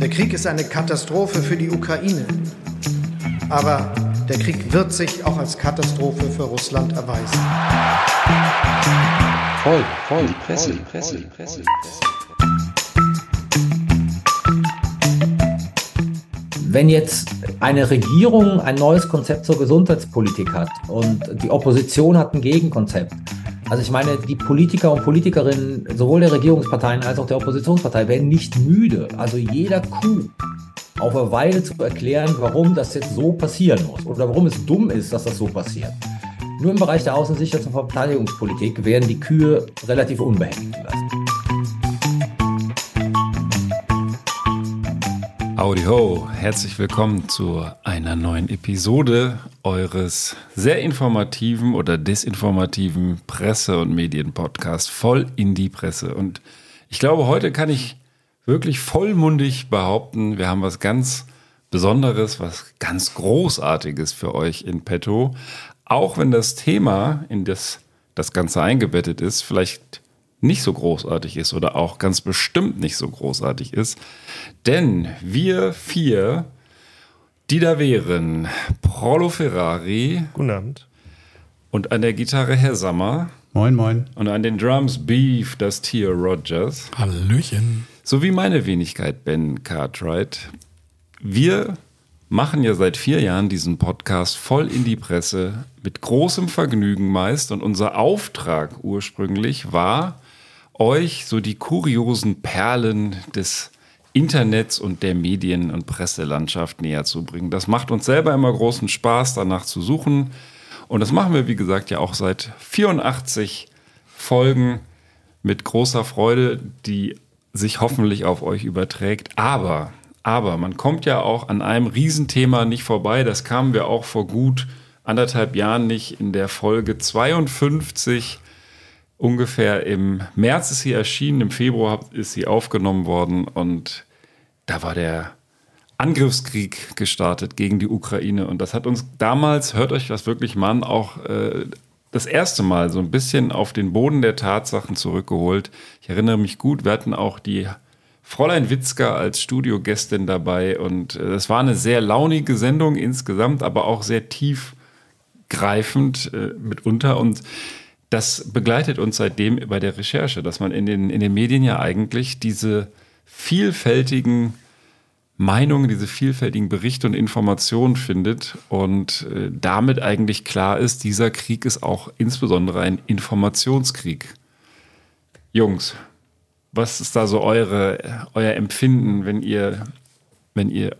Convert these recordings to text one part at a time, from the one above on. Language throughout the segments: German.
Der Krieg ist eine Katastrophe für die Ukraine. Aber der Krieg wird sich auch als Katastrophe für Russland erweisen. Voll, voll, die Presse, die Presse, die Presse. Wenn jetzt eine Regierung ein neues Konzept zur Gesundheitspolitik hat und die Opposition hat ein Gegenkonzept, also ich meine, die Politiker und Politikerinnen sowohl der Regierungsparteien als auch der Oppositionspartei werden nicht müde, also jeder Coup auf eine Weile zu erklären, warum das jetzt so passieren muss oder warum es dumm ist, dass das so passiert. Nur im Bereich der Außensicherheits- und Verteidigungspolitik werden die Kühe relativ unbehelligt gelassen. Howdy ho, herzlich willkommen zu einer neuen Episode eures sehr informativen oder desinformativen Presse- und Medienpodcasts voll in die Presse. Und ich glaube, heute kann ich wirklich vollmundig behaupten, wir haben was ganz Besonderes, was ganz Großartiges für euch in petto. Auch wenn das Thema, in das das Ganze eingebettet ist, vielleicht nicht so großartig ist oder auch ganz bestimmt nicht so großartig ist. Denn wir vier, die da wären, Prolo Ferrari. Guten Abend. Und an der Gitarre Herr Sammer. Moin, moin. Und an den Drums Beef, das Tier Rogers. Hallöchen. Sowie meine Wenigkeit Ben Cartwright. Wir machen ja seit vier Jahren diesen Podcast voll in die Presse mit großem Vergnügen meist. Und unser Auftrag ursprünglich war, euch so die kuriosen Perlen des Internets und der Medien- und Presselandschaft näher zu bringen. Das macht uns selber immer großen Spaß, danach zu suchen. Und das machen wir, wie gesagt, ja auch seit 84 Folgen mit großer Freude, die sich hoffentlich auf euch überträgt. Aber, aber man kommt ja auch an einem Riesenthema nicht vorbei. Das kamen wir auch vor gut anderthalb Jahren nicht in der Folge 52 ungefähr im März ist sie erschienen, im Februar ist sie aufgenommen worden und da war der Angriffskrieg gestartet gegen die Ukraine und das hat uns damals, hört euch das wirklich mal an, auch äh, das erste Mal so ein bisschen auf den Boden der Tatsachen zurückgeholt. Ich erinnere mich gut, wir hatten auch die Fräulein Witzka als Studiogästin dabei und es äh, war eine sehr launige Sendung insgesamt, aber auch sehr tiefgreifend äh, mitunter und das begleitet uns seitdem bei der Recherche, dass man in den, in den Medien ja eigentlich diese vielfältigen Meinungen, diese vielfältigen Berichte und Informationen findet und äh, damit eigentlich klar ist, dieser Krieg ist auch insbesondere ein Informationskrieg. Jungs, was ist da so eure, euer Empfinden, wenn ihr, wenn ihr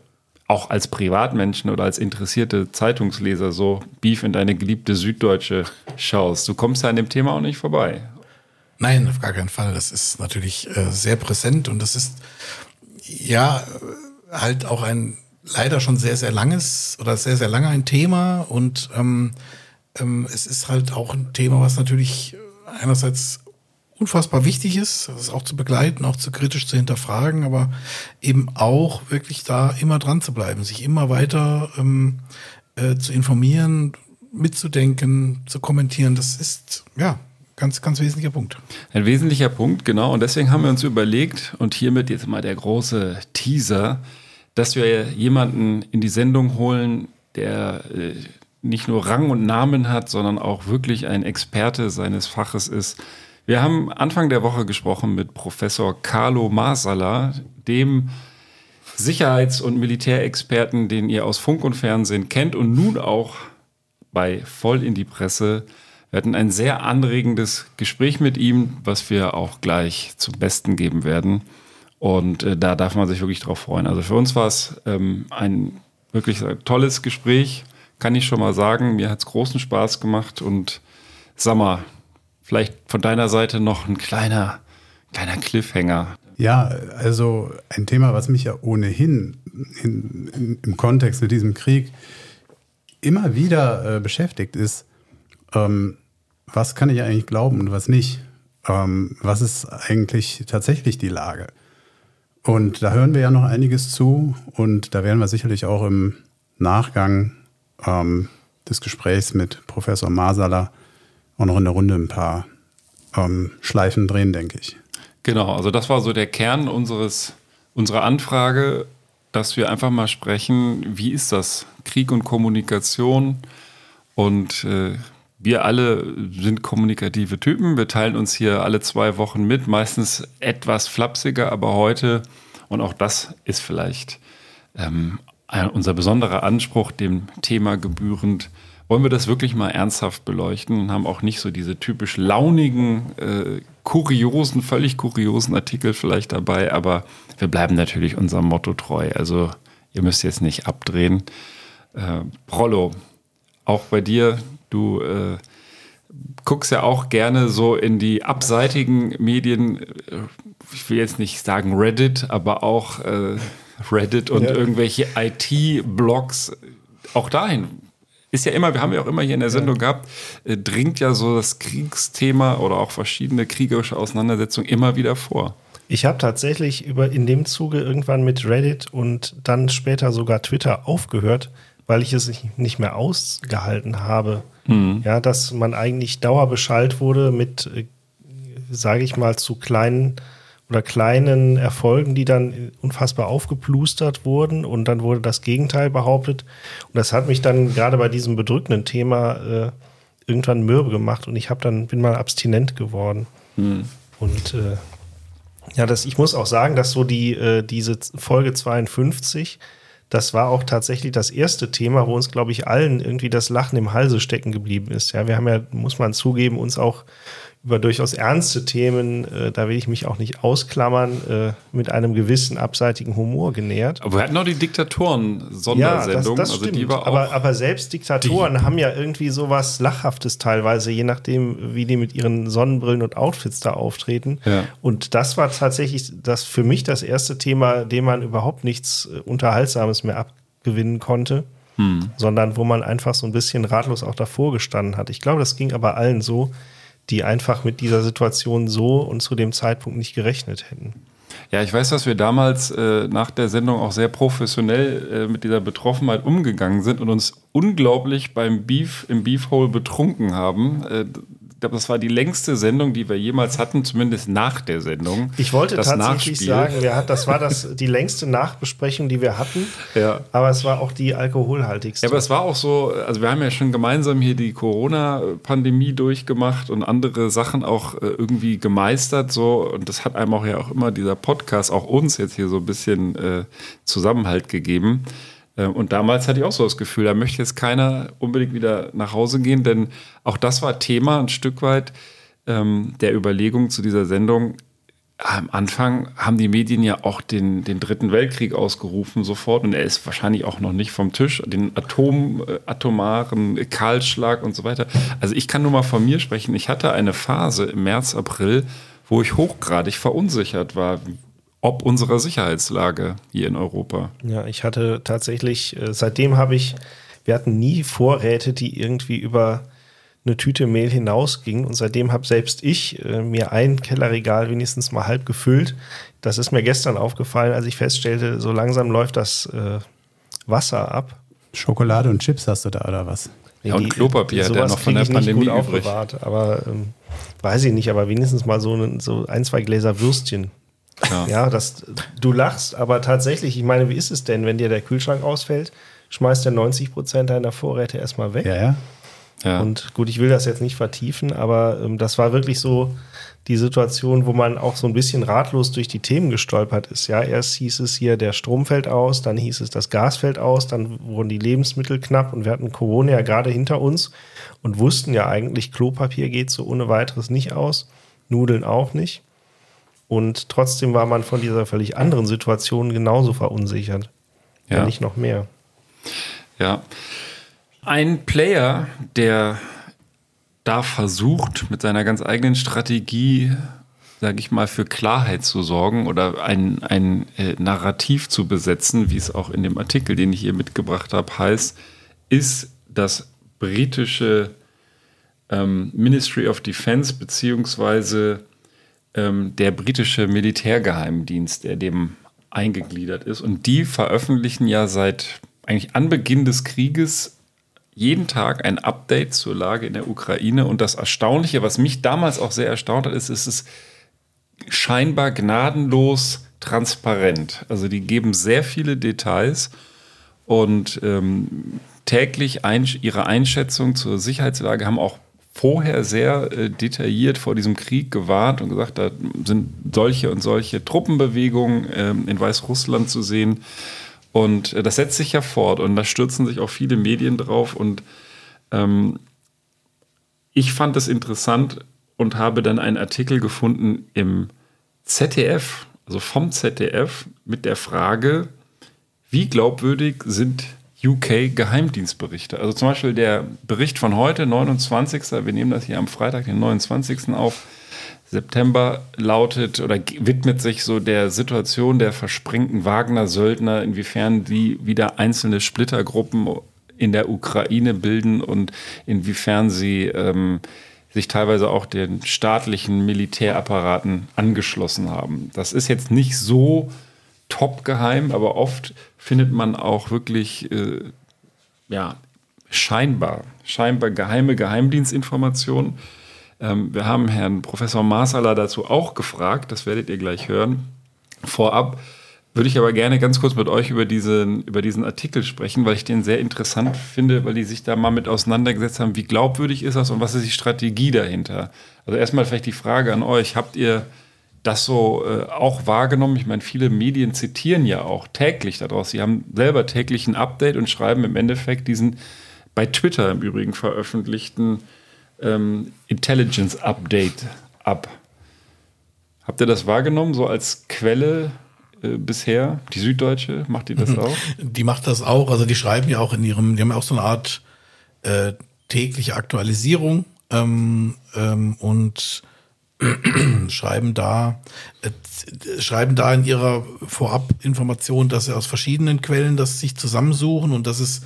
auch als Privatmenschen oder als interessierte Zeitungsleser so Beef in deine geliebte Süddeutsche schaust. Du kommst ja an dem Thema auch nicht vorbei. Nein, auf gar keinen Fall. Das ist natürlich äh, sehr präsent und das ist ja halt auch ein leider schon sehr, sehr langes oder sehr, sehr lange ein Thema und ähm, ähm, es ist halt auch ein Thema, was natürlich einerseits unfassbar wichtig ist, das auch zu begleiten, auch zu kritisch zu hinterfragen, aber eben auch wirklich da immer dran zu bleiben, sich immer weiter ähm, äh, zu informieren, mitzudenken, zu kommentieren. Das ist ja ganz, ganz wesentlicher Punkt. Ein wesentlicher Punkt, genau. Und deswegen haben wir uns überlegt, und hiermit jetzt mal der große Teaser, dass wir jemanden in die Sendung holen, der äh, nicht nur Rang und Namen hat, sondern auch wirklich ein Experte seines Faches ist wir haben Anfang der Woche gesprochen mit Professor Carlo Masala, dem Sicherheits- und Militärexperten, den ihr aus Funk und Fernsehen kennt und nun auch bei Voll in die Presse. Wir hatten ein sehr anregendes Gespräch mit ihm, was wir auch gleich zum Besten geben werden. Und äh, da darf man sich wirklich drauf freuen. Also für uns war es ähm, ein wirklich tolles Gespräch, kann ich schon mal sagen. Mir hat es großen Spaß gemacht und sag mal, Vielleicht von deiner Seite noch ein kleiner, kleiner Cliffhanger. Ja, also ein Thema, was mich ja ohnehin in, in, im Kontext mit diesem Krieg immer wieder äh, beschäftigt, ist, ähm, was kann ich eigentlich glauben und was nicht? Ähm, was ist eigentlich tatsächlich die Lage? Und da hören wir ja noch einiges zu und da werden wir sicherlich auch im Nachgang ähm, des Gesprächs mit Professor Masala auch noch in der Runde ein paar ähm, Schleifen drehen, denke ich. Genau, also das war so der Kern unseres, unsere Anfrage, dass wir einfach mal sprechen, wie ist das? Krieg und Kommunikation. Und äh, wir alle sind kommunikative Typen. Wir teilen uns hier alle zwei Wochen mit, meistens etwas flapsiger, aber heute, und auch das ist vielleicht ähm, unser besonderer Anspruch, dem Thema gebührend, wollen wir das wirklich mal ernsthaft beleuchten und haben auch nicht so diese typisch launigen, äh, kuriosen, völlig kuriosen Artikel vielleicht dabei, aber wir bleiben natürlich unserem Motto treu. Also ihr müsst jetzt nicht abdrehen. Äh, Prollo, auch bei dir, du äh, guckst ja auch gerne so in die abseitigen Medien, ich will jetzt nicht sagen Reddit, aber auch äh, Reddit und ja. irgendwelche IT-Blogs, auch dahin ist ja immer, wir haben ja auch immer hier in der Sendung gehabt, äh, dringt ja so das Kriegsthema oder auch verschiedene kriegerische Auseinandersetzungen immer wieder vor. Ich habe tatsächlich über in dem Zuge irgendwann mit Reddit und dann später sogar Twitter aufgehört, weil ich es nicht mehr ausgehalten habe. Mhm. Ja, dass man eigentlich dauerbeschallt wurde mit, äh, sage ich mal, zu kleinen oder kleinen Erfolgen, die dann unfassbar aufgeplustert wurden und dann wurde das Gegenteil behauptet. Und das hat mich dann gerade bei diesem bedrückenden Thema äh, irgendwann mürbe gemacht und ich habe dann bin mal abstinent geworden. Hm. Und äh, ja, das, ich muss auch sagen, dass so die äh, diese Folge 52 das war auch tatsächlich das erste Thema, wo uns, glaube ich, allen irgendwie das Lachen im Halse stecken geblieben ist. Ja, wir haben ja, muss man zugeben, uns auch über durchaus ernste Themen, äh, da will ich mich auch nicht ausklammern, äh, mit einem gewissen abseitigen Humor genähert. Aber wir hatten auch die Diktatoren-Sondersendung. Ja, das, das also stimmt. aber, aber selbst Diktatoren die. haben ja irgendwie sowas Lachhaftes teilweise, je nachdem, wie die mit ihren Sonnenbrillen und Outfits da auftreten. Ja. Und das war tatsächlich das für mich das erste Thema, dem man überhaupt nichts äh, Unterhaltsames mehr abgewinnen konnte. Hm. Sondern wo man einfach so ein bisschen ratlos auch davor gestanden hat. Ich glaube, das ging aber allen so die einfach mit dieser Situation so und zu dem Zeitpunkt nicht gerechnet hätten. Ja, ich weiß, dass wir damals äh, nach der Sendung auch sehr professionell äh, mit dieser Betroffenheit umgegangen sind und uns unglaublich beim Beef im Beefhole betrunken haben. Äh, ich glaube, das war die längste Sendung, die wir jemals hatten, zumindest nach der Sendung. Ich wollte das tatsächlich Nachspiel. sagen, wir hat, das war das, die längste Nachbesprechung, die wir hatten. Ja. Aber es war auch die alkoholhaltigste. Ja, aber es war auch so, also wir haben ja schon gemeinsam hier die Corona-Pandemie durchgemacht und andere Sachen auch äh, irgendwie gemeistert. So, und das hat einem auch ja auch immer dieser Podcast, auch uns jetzt hier so ein bisschen äh, Zusammenhalt gegeben. Ähm, und damals hatte ich auch so das Gefühl, da möchte jetzt keiner unbedingt wieder nach Hause gehen, denn auch das war Thema ein Stück weit ähm, der Überlegung zu dieser Sendung. Am Anfang haben die Medien ja auch den, den Dritten Weltkrieg ausgerufen sofort und er ist wahrscheinlich auch noch nicht vom Tisch, den Atom, äh, atomaren Kahlschlag und so weiter. Also ich kann nur mal von mir sprechen. Ich hatte eine Phase im März, April, wo ich hochgradig verunsichert war, ob unserer Sicherheitslage hier in Europa. Ja, ich hatte tatsächlich, äh, seitdem habe ich, wir hatten nie Vorräte, die irgendwie über eine Tüte Mehl hinausgingen und seitdem habe selbst ich äh, mir ein Kellerregal wenigstens mal halb gefüllt. Das ist mir gestern aufgefallen, als ich feststellte, so langsam läuft das äh, Wasser ab. Schokolade und Chips hast du da oder was? Ja, und Klopapier hat er noch von der Pandemie übrig. Aber ähm, weiß ich nicht, aber wenigstens mal so, ein, so ein, zwei Gläser Würstchen ja. ja, das, du lachst, aber tatsächlich, ich meine, wie ist es denn, wenn dir der Kühlschrank ausfällt, schmeißt der 90 Prozent deiner Vorräte erstmal weg? Ja, ja. ja. Und gut, ich will das jetzt nicht vertiefen, aber ähm, das war wirklich so die Situation, wo man auch so ein bisschen ratlos durch die Themen gestolpert ist. Ja, erst hieß es hier, der Strom fällt aus, dann hieß es, das Gas fällt aus, dann wurden die Lebensmittel knapp und wir hatten Corona ja gerade hinter uns und wussten ja eigentlich, Klopapier geht so ohne weiteres nicht aus, Nudeln auch nicht. Und trotzdem war man von dieser völlig anderen Situation genauso verunsichert. Ja. Wenn nicht noch mehr. Ja. Ein Player, der da versucht, mit seiner ganz eigenen Strategie, sage ich mal, für Klarheit zu sorgen oder ein, ein äh, Narrativ zu besetzen, wie es auch in dem Artikel, den ich hier mitgebracht habe, heißt, ist das britische ähm, Ministry of Defense beziehungsweise ähm, der britische Militärgeheimdienst, der dem eingegliedert ist. Und die veröffentlichen ja seit eigentlich Anbeginn des Krieges jeden Tag ein Update zur Lage in der Ukraine. Und das Erstaunliche, was mich damals auch sehr erstaunt hat, ist, ist es scheinbar gnadenlos transparent. Also die geben sehr viele Details und ähm, täglich ein, ihre Einschätzung zur Sicherheitslage haben auch vorher sehr äh, detailliert vor diesem Krieg gewarnt und gesagt, da sind solche und solche Truppenbewegungen ähm, in Weißrussland zu sehen. Und äh, das setzt sich ja fort und da stürzen sich auch viele Medien drauf. Und ähm, ich fand es interessant und habe dann einen Artikel gefunden im ZDF, also vom ZDF, mit der Frage, wie glaubwürdig sind UK-Geheimdienstberichte. Also zum Beispiel der Bericht von heute, 29. Wir nehmen das hier am Freitag, den 29. auf. September lautet oder widmet sich so der Situation der versprengten Wagner-Söldner, inwiefern die wieder einzelne Splittergruppen in der Ukraine bilden und inwiefern sie ähm, sich teilweise auch den staatlichen Militärapparaten angeschlossen haben. Das ist jetzt nicht so top geheim, aber oft findet man auch wirklich, äh, ja, scheinbar, scheinbar geheime Geheimdienstinformationen. Ähm, wir haben Herrn Professor Marsala dazu auch gefragt, das werdet ihr gleich hören. Vorab würde ich aber gerne ganz kurz mit euch über diesen, über diesen Artikel sprechen, weil ich den sehr interessant finde, weil die sich da mal mit auseinandergesetzt haben, wie glaubwürdig ist das und was ist die Strategie dahinter. Also erstmal vielleicht die Frage an euch, habt ihr das so äh, auch wahrgenommen. Ich meine, viele Medien zitieren ja auch täglich daraus. Sie haben selber täglich ein Update und schreiben im Endeffekt diesen bei Twitter im Übrigen veröffentlichten ähm, Intelligence Update ab. Habt ihr das wahrgenommen, so als Quelle äh, bisher? Die Süddeutsche, macht die das mhm. auch? Die macht das auch. Also die schreiben ja auch in ihrem, die haben auch so eine Art äh, tägliche Aktualisierung ähm, ähm, und schreiben da, äh, schreiben da in ihrer Vorabinformation, dass sie aus verschiedenen Quellen das sich zusammensuchen und dass es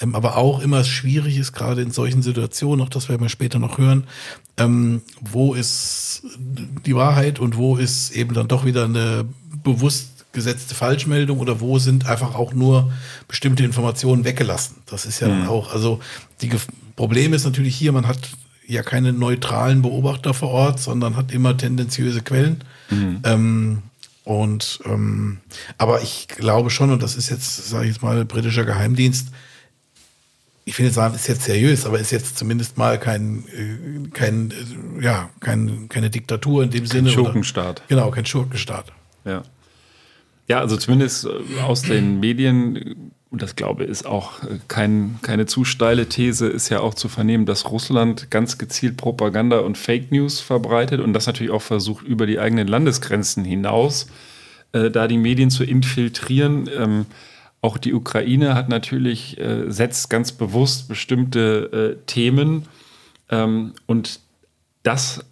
ähm, aber auch immer schwierig ist, gerade in solchen Situationen, auch das werden wir später noch hören, ähm, wo ist die Wahrheit und wo ist eben dann doch wieder eine bewusst gesetzte Falschmeldung oder wo sind einfach auch nur bestimmte Informationen weggelassen. Das ist ja mhm. dann auch, also die Problem ist natürlich hier, man hat ja keine neutralen Beobachter vor Ort, sondern hat immer tendenziöse Quellen. Mhm. Ähm, und ähm, aber ich glaube schon, und das ist jetzt, sage ich jetzt mal, britischer Geheimdienst, ich will nicht sagen, ist jetzt seriös, aber ist jetzt zumindest mal kein, äh, kein, äh, ja, kein, keine Diktatur in dem Sinne. Kein Schurkenstaat. Oder, genau, kein Schurkenstaat. Ja. Ja, also zumindest äh, aus den Medien und das glaube ich ist auch äh, kein, keine zu steile These, ist ja auch zu vernehmen, dass Russland ganz gezielt Propaganda und Fake News verbreitet und das natürlich auch versucht, über die eigenen Landesgrenzen hinaus äh, da die Medien zu infiltrieren. Ähm, auch die Ukraine hat natürlich, äh, setzt ganz bewusst bestimmte äh, Themen ähm, und das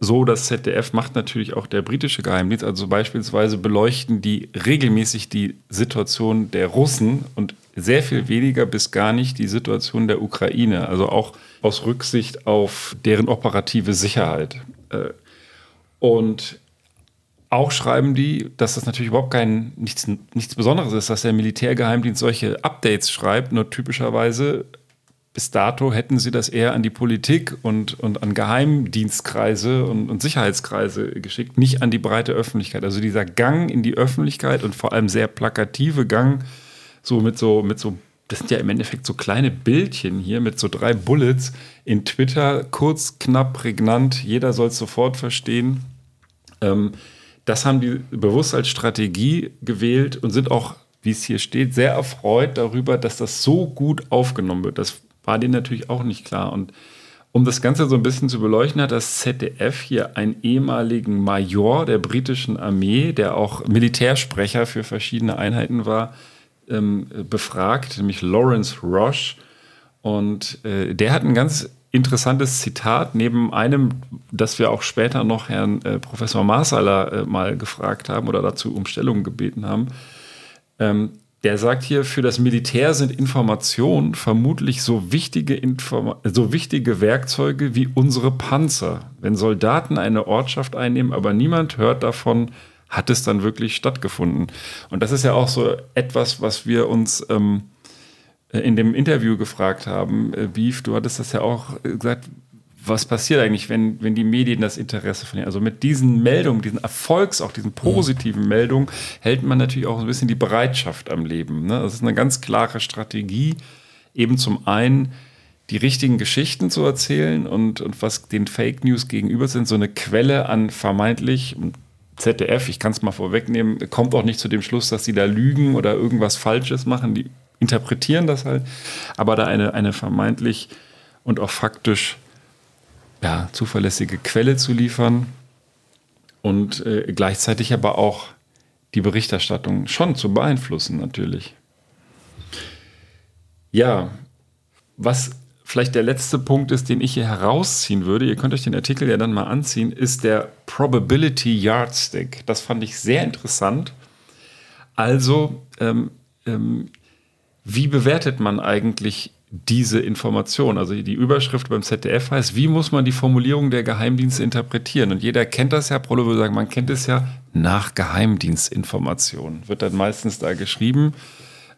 so das ZDF macht natürlich auch der britische Geheimdienst. Also beispielsweise beleuchten die regelmäßig die Situation der Russen und sehr viel weniger bis gar nicht die Situation der Ukraine. Also auch aus Rücksicht auf deren operative Sicherheit. Äh, und auch schreiben die, dass das natürlich überhaupt kein nichts, nichts Besonderes ist, dass der Militärgeheimdienst solche Updates schreibt, nur typischerweise bis dato hätten sie das eher an die Politik und, und an Geheimdienstkreise und, und Sicherheitskreise geschickt, nicht an die breite Öffentlichkeit. Also dieser Gang in die Öffentlichkeit und vor allem sehr plakative Gang, so mit so, mit so, das sind ja im Endeffekt so kleine Bildchen hier mit so drei Bullets in Twitter, kurz, knapp, prägnant, jeder soll es sofort verstehen. Ähm, das haben die bewusst als Strategie gewählt und sind auch, wie es hier steht, sehr erfreut darüber, dass das so gut aufgenommen wird. Das war denen natürlich auch nicht klar. Und um das Ganze so ein bisschen zu beleuchten, hat das ZDF hier einen ehemaligen Major der britischen Armee, der auch Militärsprecher für verschiedene Einheiten war, ähm, befragt, nämlich Lawrence Roche. Und äh, der hat ein ganz interessantes Zitat neben einem, das wir auch später noch Herrn äh, Professor Marsala äh, mal gefragt haben oder dazu um Stellung gebeten haben. Ähm, der sagt hier, für das Militär sind Informationen vermutlich so wichtige, so wichtige Werkzeuge wie unsere Panzer. Wenn Soldaten eine Ortschaft einnehmen, aber niemand hört davon, hat es dann wirklich stattgefunden. Und das ist ja auch so etwas, was wir uns ähm, in dem Interview gefragt haben. Äh, Beef, du hattest das ja auch gesagt. Was passiert eigentlich, wenn, wenn die Medien das Interesse verlieren? Also mit diesen Meldungen, diesen Erfolgs, auch diesen positiven Meldungen, hält man natürlich auch ein bisschen die Bereitschaft am Leben. Ne? Das ist eine ganz klare Strategie, eben zum einen die richtigen Geschichten zu erzählen und, und was den Fake News gegenüber sind, so eine Quelle an vermeintlich ZDF, ich kann es mal vorwegnehmen, kommt auch nicht zu dem Schluss, dass sie da lügen oder irgendwas Falsches machen. Die interpretieren das halt, aber da eine, eine vermeintlich und auch faktisch ja, zuverlässige Quelle zu liefern und äh, gleichzeitig aber auch die Berichterstattung schon zu beeinflussen, natürlich. Ja, was vielleicht der letzte Punkt ist, den ich hier herausziehen würde, ihr könnt euch den Artikel ja dann mal anziehen, ist der Probability Yardstick. Das fand ich sehr interessant. Also, ähm, ähm, wie bewertet man eigentlich diese Information? Also die Überschrift beim ZDF heißt, wie muss man die Formulierung der Geheimdienste interpretieren? Und jeder kennt das ja, Prolo würde sagen, man kennt es ja nach Geheimdienstinformation. Wird dann meistens da geschrieben.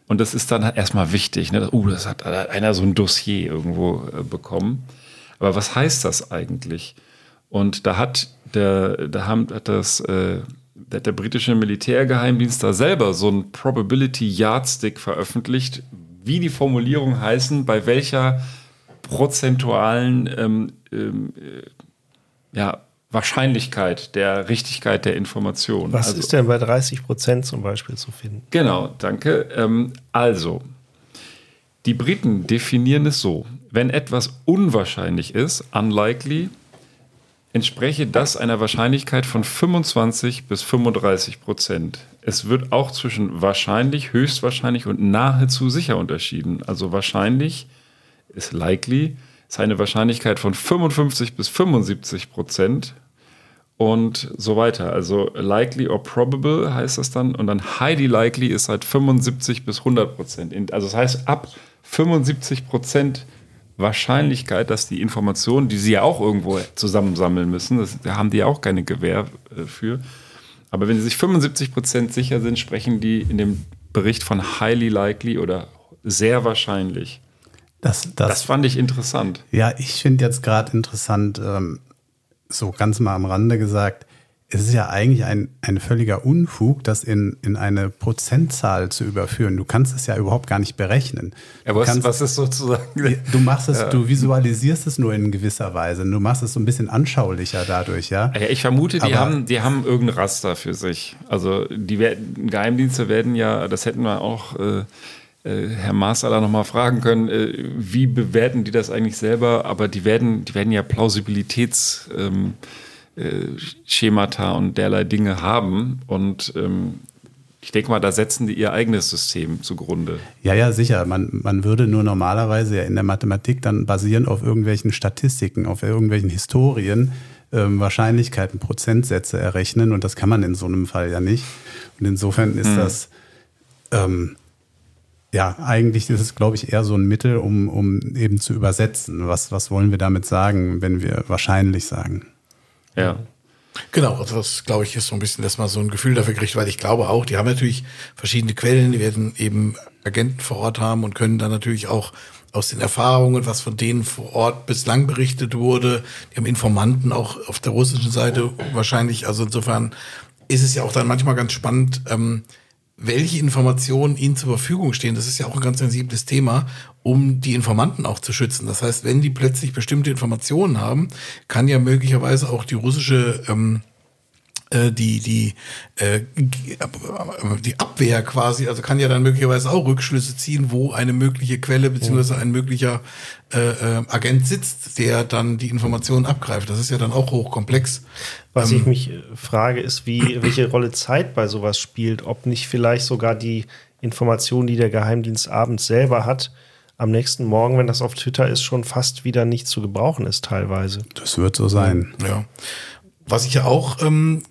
Und das ist dann erstmal wichtig. Ne? Uh, das hat einer so ein Dossier irgendwo äh, bekommen. Aber was heißt das eigentlich? Und da hat der, da hat das, äh, der, der britische Militärgeheimdienst da selber so ein Probability Yardstick veröffentlicht, wie die Formulierungen heißen, bei welcher prozentualen ähm, ähm, äh, ja, Wahrscheinlichkeit der Richtigkeit der Information. Was also, ist denn bei 30 Prozent zum Beispiel zu finden? Genau, danke. Ähm, also, die Briten definieren es so, wenn etwas unwahrscheinlich ist, unlikely, entspreche das einer Wahrscheinlichkeit von 25 bis 35 Prozent. Es wird auch zwischen wahrscheinlich, höchstwahrscheinlich und nahezu sicher unterschieden. Also wahrscheinlich ist likely, ist eine Wahrscheinlichkeit von 55 bis 75 Prozent und so weiter. Also likely or probable heißt das dann. Und dann highly likely ist halt 75 bis 100 Prozent. Also das heißt, ab 75 Prozent Wahrscheinlichkeit, dass die Informationen, die sie ja auch irgendwo zusammensammeln müssen, das, da haben die ja auch keine Gewähr äh, für. Aber wenn sie sich 75 Prozent sicher sind, sprechen die in dem Bericht von highly likely oder sehr wahrscheinlich. Das, das, das fand ich interessant. Ja, ich finde jetzt gerade interessant, ähm, so ganz mal am Rande gesagt, es ist ja eigentlich ein, ein völliger Unfug, das in, in eine Prozentzahl zu überführen. Du kannst es ja überhaupt gar nicht berechnen. Ja, was, kannst, was ist sozusagen? Du machst es, ja. du visualisierst es nur in gewisser Weise. Du machst es so ein bisschen anschaulicher dadurch, ja. ja ich vermute, die haben, die haben irgendein Raster für sich. Also die werden, Geheimdienste werden ja, das hätten wir auch. Äh, äh, Herr Maßaller nochmal fragen können, äh, wie bewerten die das eigentlich selber? Aber die werden, die werden ja Plausibilitätsschemata ähm, äh, und derlei Dinge haben. Und ähm, ich denke mal, da setzen die ihr eigenes System zugrunde. Ja, ja, sicher. Man, man würde nur normalerweise ja in der Mathematik dann basierend auf irgendwelchen Statistiken, auf irgendwelchen Historien, ähm, Wahrscheinlichkeiten, Prozentsätze errechnen. Und das kann man in so einem Fall ja nicht. Und insofern ist hm. das ähm, ja, eigentlich ist es, glaube ich, eher so ein Mittel, um, um eben zu übersetzen. Was, was wollen wir damit sagen, wenn wir wahrscheinlich sagen? Ja. Genau, also das glaube ich ist so ein bisschen, dass man so ein Gefühl dafür kriegt, weil ich glaube auch, die haben natürlich verschiedene Quellen, die werden eben Agenten vor Ort haben und können dann natürlich auch aus den Erfahrungen, was von denen vor Ort bislang berichtet wurde, die haben Informanten auch auf der russischen Seite wahrscheinlich, also insofern ist es ja auch dann manchmal ganz spannend, ähm, welche Informationen ihnen zur Verfügung stehen. Das ist ja auch ein ganz sensibles Thema, um die Informanten auch zu schützen. Das heißt, wenn die plötzlich bestimmte Informationen haben, kann ja möglicherweise auch die russische ähm, äh, die die äh, die Abwehr quasi, also kann ja dann möglicherweise auch Rückschlüsse ziehen, wo eine mögliche Quelle beziehungsweise ein möglicher äh, äh, Agent sitzt, der dann die Informationen abgreift. Das ist ja dann auch hochkomplex. Was ähm, ich mich frage, ist, wie welche Rolle Zeit bei sowas spielt, ob nicht vielleicht sogar die Information, die der Geheimdienst abends selber hat, am nächsten Morgen, wenn das auf Twitter ist, schon fast wieder nicht zu gebrauchen ist teilweise. Das wird so sein. Ja. Was ich ja auch ähm,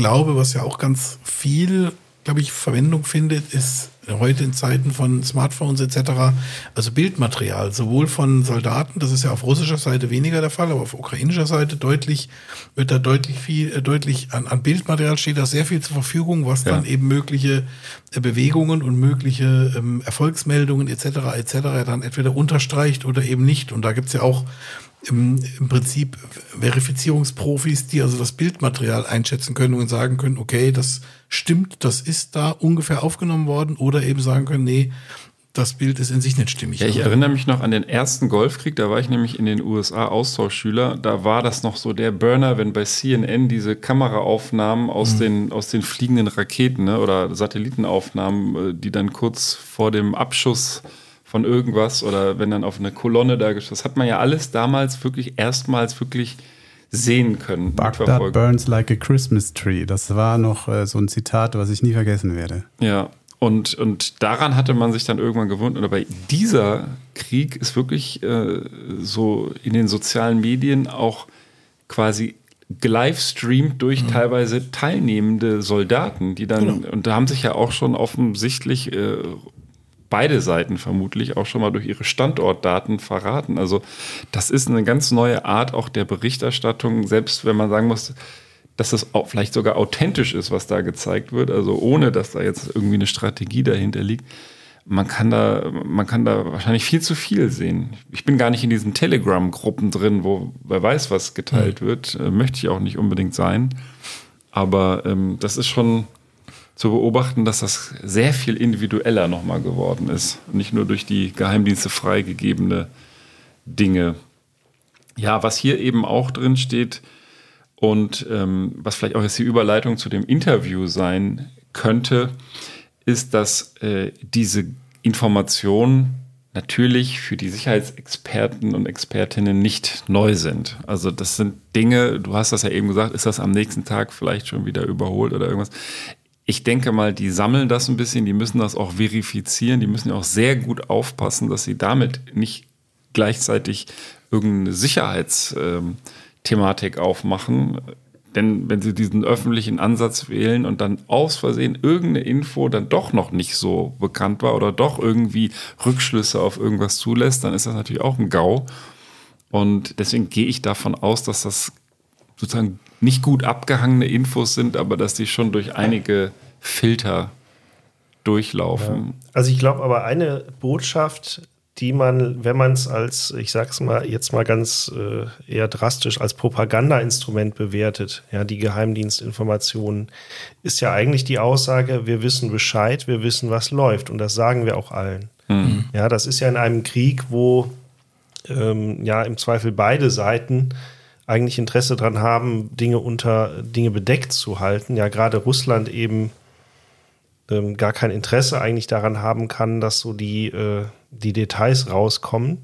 glaube, was ja auch ganz viel, glaube ich, Verwendung findet, ist heute in Zeiten von Smartphones etc., also Bildmaterial, sowohl von Soldaten, das ist ja auf russischer Seite weniger der Fall, aber auf ukrainischer Seite deutlich, wird da deutlich viel, äh, deutlich an, an Bildmaterial steht da sehr viel zur Verfügung, was ja. dann eben mögliche äh, Bewegungen und mögliche ähm, Erfolgsmeldungen etc. etc. dann entweder unterstreicht oder eben nicht. Und da gibt's ja auch im, im Prinzip Verifizierungsprofis, die also das Bildmaterial einschätzen können und sagen können, okay, das stimmt, das ist da ungefähr aufgenommen worden oder eben sagen können, nee, das Bild ist in sich nicht stimmig. Ja, ich Also, erinnere mich noch an den ersten Golfkrieg, da war ich nämlich in den USA Austauschschüler. Da war das noch so der Burner, wenn bei CNN diese Kameraaufnahmen aus, den, aus den fliegenden Raketen ne, oder Satellitenaufnahmen, äh, die dann kurz vor dem Abschuss von irgendwas oder wenn dann auf eine Kolonne da geschossen, das hat man ja alles damals wirklich erstmals wirklich sehen können. Mitverfolgen. burns like a Christmas tree. Das war noch äh, so ein Zitat, was ich nie vergessen werde. Ja, und, und daran hatte man sich dann irgendwann gewöhnt. Und aber dieser Krieg ist wirklich äh, so in den sozialen Medien auch quasi gelivestreamt durch teilweise teilnehmende Soldaten, die dann, und da haben sich ja auch schon offensichtlich äh, beide Seiten vermutlich auch schon mal durch ihre Standortdaten verraten. Also das ist eine ganz neue Art auch der Berichterstattung, selbst wenn man sagen muss, dass das auch vielleicht sogar authentisch ist, was da gezeigt wird, also ohne dass da jetzt irgendwie eine Strategie dahinter liegt. Man kann da, man kann da wahrscheinlich viel zu viel sehen. Ich bin gar nicht in diesen Telegram-Gruppen drin, wo wer weiß, was geteilt wird. Äh, möchte ich auch nicht unbedingt sein. Aber ähm, das ist schon zu beobachten, dass das sehr viel individueller nochmal geworden ist. Nicht nur durch die Geheimdienste freigegebene Dinge. Ja, was hier eben auch drin steht und ähm, was vielleicht auch jetzt die Überleitung zu dem Interview sein könnte, ist, dass äh, diese Informationen natürlich für die Sicherheitsexperten und Expertinnen nicht neu sind. Also das sind Dinge, du hast das ja eben gesagt, ist das am nächsten Tag vielleicht schon wieder überholt oder irgendwas. Ich denke mal, die sammeln das ein bisschen, die müssen das auch verifizieren, die müssen ja auch sehr gut aufpassen, dass sie damit nicht gleichzeitig irgendeine Sicherheitsthematik aufmachen. Denn wenn sie diesen öffentlichen Ansatz wählen und dann aus Versehen irgendeine Info dann doch noch nicht so bekannt war oder doch irgendwie Rückschlüsse auf irgendwas zulässt, dann ist das natürlich auch ein GAU. Und deswegen gehe ich davon aus, dass das sozusagen nicht gut abgehangene Infos sind, aber dass die schon durch einige Filter durchlaufen. Also ich glaube aber eine Botschaft, die man, wenn man es als, ich sag's mal jetzt mal ganz äh, eher drastisch, als Propagandainstrument bewertet, ja, die Geheimdienstinformationen, ist ja eigentlich die Aussage, wir wissen Bescheid, wir wissen, was läuft. Und das sagen wir auch allen. Ja, das ist ja in einem Krieg, wo ähm, ja im Zweifel beide Seiten eigentlich Interesse daran haben, Dinge unter Dinge bedeckt zu halten. Ja, gerade Russland eben ähm, gar kein Interesse eigentlich daran haben kann, dass so die, äh, die Details rauskommen.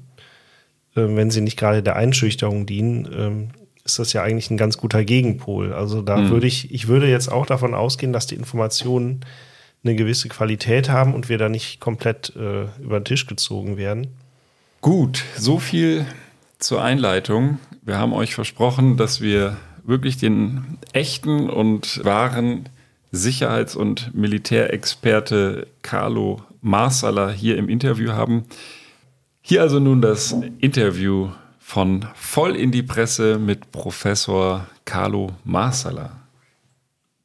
Ähm, wenn sie nicht gerade der Einschüchterung dienen, ähm, ist das ja eigentlich ein ganz guter Gegenpol. Also da würde ich, ich würde jetzt auch davon ausgehen, dass die Informationen eine gewisse Qualität haben und wir da nicht komplett äh, über den Tisch gezogen werden. Gut, so viel zur Einleitung. Wir haben euch versprochen, dass wir wirklich den echten und wahren Sicherheits- und Militärexperte Carlo Marsala hier im Interview haben. Hier also nun das Interview von Voll in die Presse mit Professor Carlo Marsala.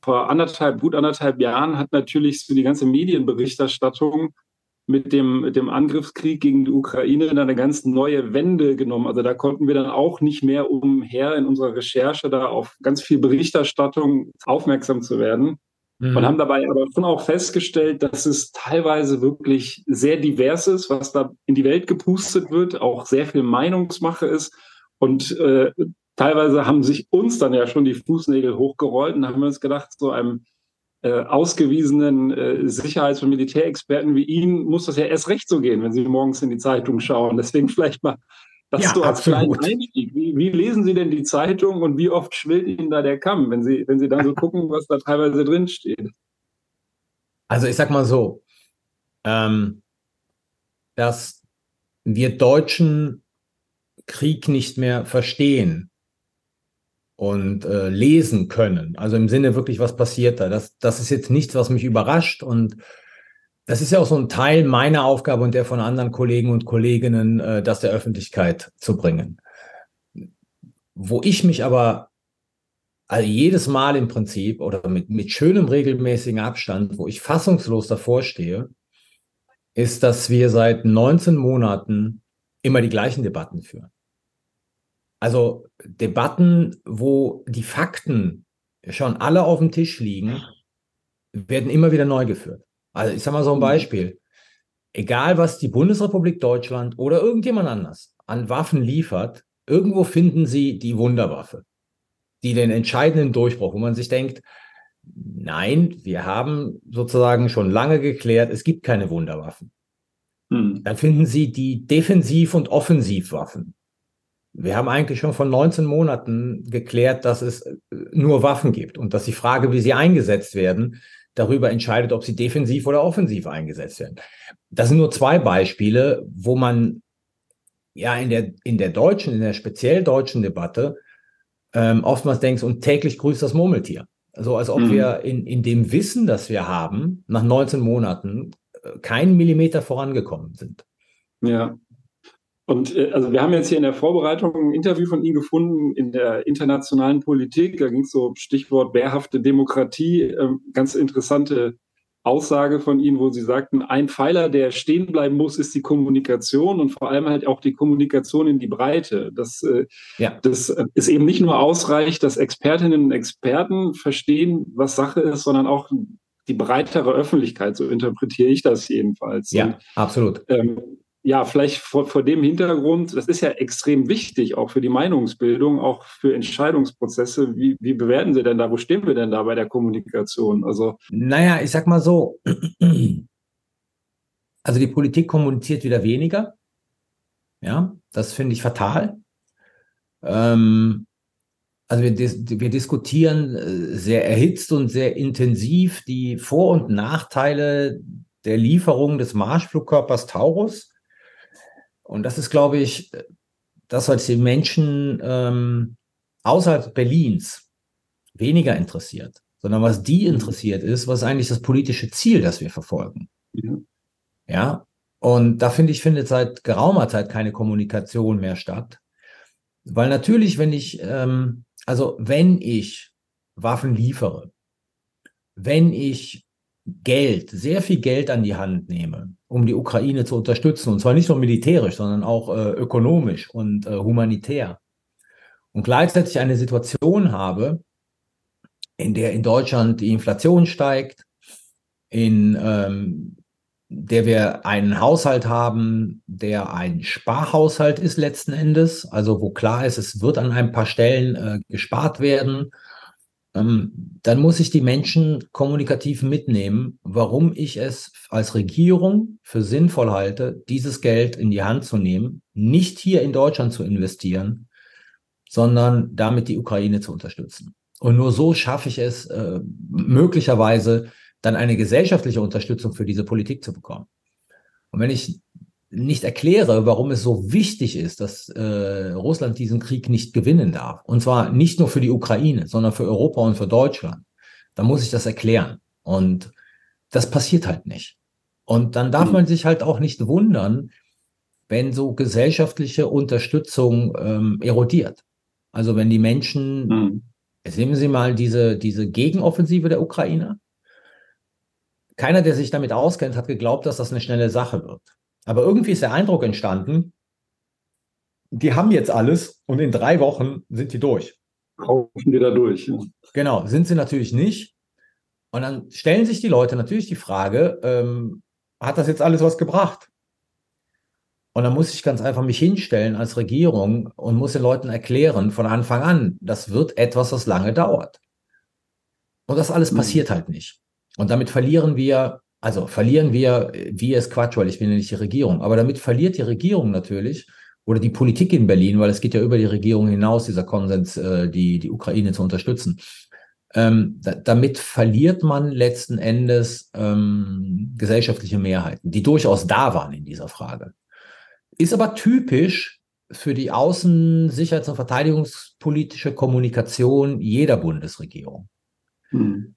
vor anderthalb, gut anderthalb Jahren hat natürlich so die ganze Medienberichterstattung mit dem, mit dem Angriffskrieg gegen die Ukraine dann eine ganz neue Wende genommen. Also da konnten wir dann auch nicht mehr umher in unserer Recherche da auf ganz viel Berichterstattung aufmerksam zu werden. Und haben dabei aber schon auch festgestellt, dass es teilweise wirklich sehr divers ist, was da in die Welt gepustet wird, auch sehr viel Meinungsmache ist. Und äh, teilweise haben sich uns dann ja schon die Fußnägel hochgerollt und haben wir uns gedacht, so einem äh, ausgewiesenen äh, Sicherheits- und Militärexperten wie Ihnen muss das ja erst recht so gehen, wenn Sie morgens in die Zeitung schauen. Deswegen vielleicht mal das Ja, so als absolut. kleinen Einstieg. Wie, wie lesen Sie denn die Zeitung und wie oft schwillt Ihnen da der Kamm, wenn Sie, wenn Sie dann so gucken, was da teilweise drin steht? Also ich sag mal so, ähm, dass wir Deutschen Krieg nicht mehr verstehen und äh, lesen können. Also im Sinne wirklich, was passiert da. Das, das ist jetzt nichts, was mich überrascht. Und das ist ja auch so ein Teil meiner Aufgabe und der von anderen Kollegen und Kolleginnen, äh, das der Öffentlichkeit zu bringen. Wo ich mich aber also jedes Mal im Prinzip oder mit, mit schönem regelmäßigen Abstand, wo ich fassungslos davor stehe, ist, dass wir seit 19 Monaten immer die gleichen Debatten führen. Also Debatten, wo die Fakten schon alle auf dem Tisch liegen, werden immer wieder neu geführt. Also ich sage mal so ein mhm. Beispiel. Egal, was die Bundesrepublik Deutschland oder irgendjemand anders an Waffen liefert, irgendwo finden sie die Wunderwaffe, die den entscheidenden Durchbruch, wo man sich denkt, nein, wir haben sozusagen schon lange geklärt, es gibt keine Wunderwaffen. Hm. Dann finden sie die Defensiv- und Offensivwaffen. Wir haben eigentlich schon vor 19 Monaten geklärt, dass es äh, nur Waffen gibt und dass die Frage, wie sie eingesetzt werden, darüber entscheidet, ob sie defensiv oder offensiv eingesetzt werden. Das sind nur zwei Beispiele, wo man ja in der, in der deutschen, in der speziell deutschen Debatte ähm, oftmals denkt, und täglich grüßt das Murmeltier. So als ob mhm. wir in, in dem Wissen, das wir haben, nach 19 Monaten äh, keinen Millimeter vorangekommen sind. Ja, und äh, also wir haben jetzt hier in der Vorbereitung ein Interview von Ihnen gefunden in der internationalen Politik. Da ging es so Stichwort wehrhafte Demokratie. Äh, ganz interessante Aussage von Ihnen, wo Sie sagten, ein Pfeiler, der stehen bleiben muss, ist die Kommunikation und vor allem halt auch die Kommunikation in die Breite. Das, äh, ja. das ist eben nicht nur ausreicht, dass Expertinnen und Experten verstehen, was Sache ist, sondern auch die breitere Öffentlichkeit, so interpretiere ich das jedenfalls. Ja, und, absolut. Ähm, ja, vielleicht vor, vor dem Hintergrund, das ist ja extrem wichtig, auch für die Meinungsbildung, auch für Entscheidungsprozesse. Wie, wie bewerten Sie denn da? Wo stehen wir denn da bei der Kommunikation? Also, naja, ich sag mal so, also die Politik kommuniziert wieder weniger. Ja, das finde ich fatal. Ähm, also wir, dis wir diskutieren äh, sehr erhitzt und sehr intensiv die Vor- und Nachteile der Lieferung des Marschflugkörpers Taurus. Und das ist, glaube ich, das, was die Menschen ähm, außerhalb Berlins weniger interessiert, sondern was die mhm. interessiert ist, was eigentlich das politische Ziel, das wir verfolgen. Ja. ja? Und da finde ich, findet seit geraumer Zeit keine Kommunikation mehr statt. Weil natürlich, wenn ich, ähm, also wenn ich Waffen liefere, wenn ich Geld, sehr viel Geld an die Hand nehme, um die Ukraine zu unterstützen. Und zwar nicht nur militärisch, sondern auch äh, ökonomisch und äh, humanitär. Und gleichzeitig eine Situation habe, in der in Deutschland die Inflation steigt, in ähm, der wir einen Haushalt haben, der ein Sparhaushalt ist letzten Endes, also wo klar ist, es wird an ein paar Stellen äh, gespart werden dann muss ich die Menschen kommunikativ mitnehmen, warum ich es als Regierung für sinnvoll halte, dieses Geld in die Hand zu nehmen, nicht hier in Deutschland zu investieren, sondern damit die Ukraine zu unterstützen. Und nur so schaffe ich es, äh, möglicherweise dann eine gesellschaftliche Unterstützung für diese Politik zu bekommen. Und wenn ich nicht erkläre, warum es so wichtig ist, dass äh, Russland diesen Krieg nicht gewinnen darf. Und zwar nicht nur für die Ukraine, sondern für Europa und für Deutschland. Dann muss ich das erklären. Und das passiert halt nicht. Und dann darf hm. man sich halt auch nicht wundern, wenn so gesellschaftliche Unterstützung ähm, erodiert. Also wenn die Menschen, mhm. sehen Sie mal diese, diese Gegenoffensive der Ukrainer. Keiner, der sich damit auskennt, hat geglaubt, dass das eine schnelle Sache wird. Aber irgendwie ist der Eindruck entstanden, die haben jetzt alles und in drei Wochen sind die durch. Kaufen die da durch. Ja. Genau, sind sie natürlich nicht. Und dann stellen sich die Leute natürlich die Frage, ähm, hat das jetzt alles was gebracht? Und dann muss ich ganz einfach mich hinstellen als Regierung und muss den Leuten erklären von Anfang an, das wird etwas, was lange dauert. Und das alles mhm. passiert halt nicht. Und damit verlieren wir also verlieren wir, wie ist Quatsch, weil ich bin ja nicht die Regierung. Aber damit verliert die Regierung natürlich oder die Politik in Berlin, weil es geht ja über die Regierung hinaus, dieser Konsens, äh, die, die Ukraine zu unterstützen. Ähm, da, damit verliert man letzten Endes ähm, gesellschaftliche Mehrheiten, die durchaus da waren in dieser Frage. Ist aber typisch für die außen-, sicherheits- und verteidigungspolitische Kommunikation jeder Bundesregierung. Hm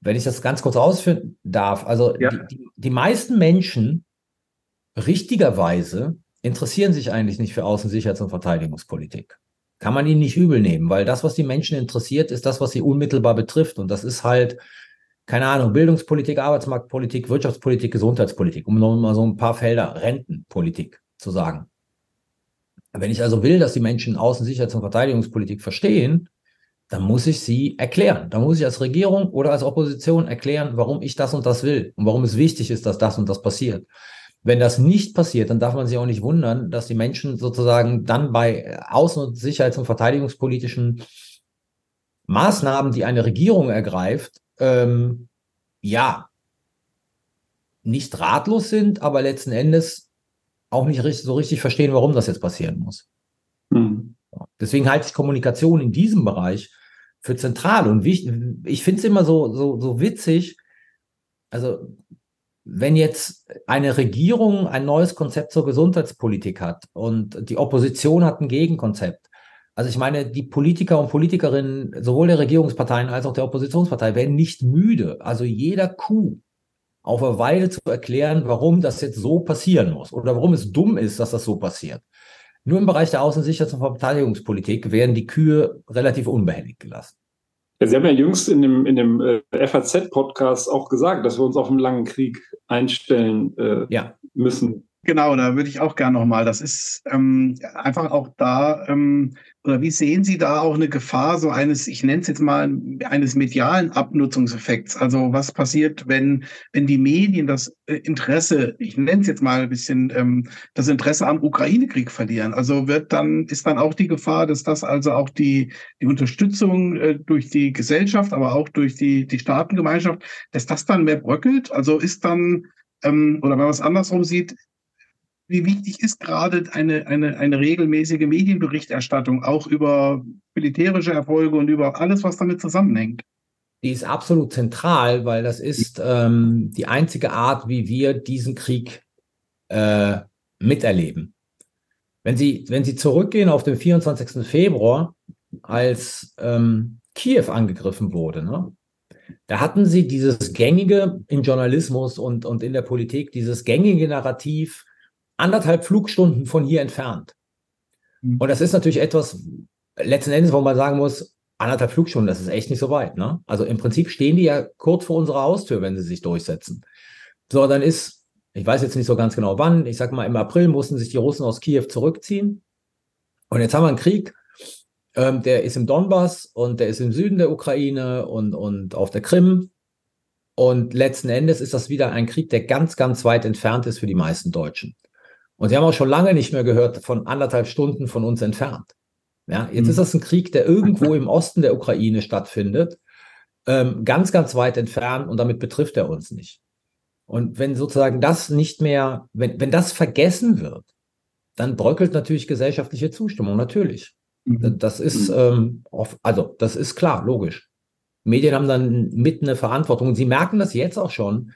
wenn ich das ganz kurz ausführen darf, also ja. die, die, die, meisten Menschen richtigerweise interessieren sich eigentlich nicht für Außensicherheits- und Verteidigungspolitik. Kann man ihnen nicht übel nehmen, weil das, was die Menschen interessiert, ist das, was sie unmittelbar betrifft. Und das ist halt, keine Ahnung, Bildungspolitik, Arbeitsmarktpolitik, Wirtschaftspolitik, Gesundheitspolitik, um noch mal so ein paar Felder, Rentenpolitik zu sagen. Wenn ich also will, dass die Menschen Außen-, Sicherheits- und Verteidigungspolitik verstehen, dann muss ich sie erklären. Dann muss ich als Regierung oder als Opposition erklären, warum ich das und das will und warum es wichtig ist, dass das und das passiert. Wenn das nicht passiert, dann darf man sich auch nicht wundern, dass die Menschen sozusagen dann bei außen- und sicherheits- und verteidigungspolitischen Maßnahmen, die eine Regierung ergreift, ähm, ja, nicht ratlos sind, aber letzten Endes auch nicht so richtig verstehen, warum das jetzt passieren muss. Mhm. Deswegen halte ich Kommunikation in diesem Bereich für zentral und wichtig. Ich finde es immer so, so, so witzig. Also, wenn jetzt eine Regierung ein neues Konzept zur Gesundheitspolitik hat und die Opposition hat ein Gegenkonzept. Also ich meine, die Politiker und Politikerinnen sowohl der Regierungsparteien als auch der Oppositionspartei werden nicht müde, also jeder Coup auf eine Weile zu erklären, warum das jetzt so passieren muss oder warum es dumm ist, dass das so passiert. Nur im Bereich der Außen-, Sicherheits- und Verteidigungspolitik werden die Kühe relativ unbehelligt gelassen. Ja, Sie haben ja jüngst in dem, in dem äh, FAZ-Podcast auch gesagt, dass wir uns auf einen langen Krieg einstellen äh, ja. müssen. Genau, da würde ich auch gerne nochmal. Das ist ähm, einfach auch da, ähm, oder wie sehen Sie da auch eine Gefahr so eines, ich nenne es jetzt mal, eines medialen Abnutzungseffekts? Also was passiert, wenn, wenn die Medien das äh, Interesse, ich nenne es jetzt mal ein bisschen, ähm, das Interesse am Ukraine-Krieg verlieren? Also wird dann, ist dann auch die Gefahr, dass das also auch die, die Unterstützung äh, durch die Gesellschaft, aber auch durch die, die Staatengemeinschaft, dass das dann mehr bröckelt? Also ist dann, ähm, oder wenn man es andersrum sieht, wie wichtig ist gerade eine, eine, eine regelmäßige Medienberichterstattung auch über militärische Erfolge und über alles, was damit zusammenhängt? Die ist absolut zentral, weil das ist ähm, die einzige Art, wie wir diesen Krieg äh, miterleben. Wenn Sie, wenn Sie zurückgehen auf den 24. Februar, als ähm, Kiew angegriffen wurde, ne? da hatten Sie dieses gängige im Journalismus und, und in der Politik, dieses gängige Narrativ, anderthalb Flugstunden von hier entfernt. Mhm. Und das ist natürlich etwas, letzten Endes, wo man sagen muss, anderthalb Flugstunden, das ist echt nicht so weit. Ne? Also im Prinzip stehen die ja kurz vor unserer Haustür, wenn sie sich durchsetzen. So, dann ist, ich weiß jetzt nicht so ganz genau wann, ich sag mal, im April mussten sich die Russen aus Kiew zurückziehen. Und jetzt haben wir einen Krieg, ähm, der ist im Donbass und der ist im Süden der Ukraine und, und auf der Krim. Und letzten Endes ist das wieder ein Krieg, der ganz, ganz weit entfernt ist für die meisten Deutschen. Und sie haben auch schon lange nicht mehr gehört von anderthalb Stunden von uns entfernt. Ja, jetzt mhm. ist das ein Krieg, der irgendwo im Osten der Ukraine stattfindet, ähm, ganz, ganz weit entfernt und damit betrifft er uns nicht. Und wenn sozusagen das nicht mehr, wenn, wenn das vergessen wird, dann bröckelt natürlich gesellschaftliche Zustimmung, natürlich. Mhm. Das ist, mhm. ähm, auf, also, das ist klar, logisch. Medien haben dann mit eine Verantwortung. Und sie merken das jetzt auch schon,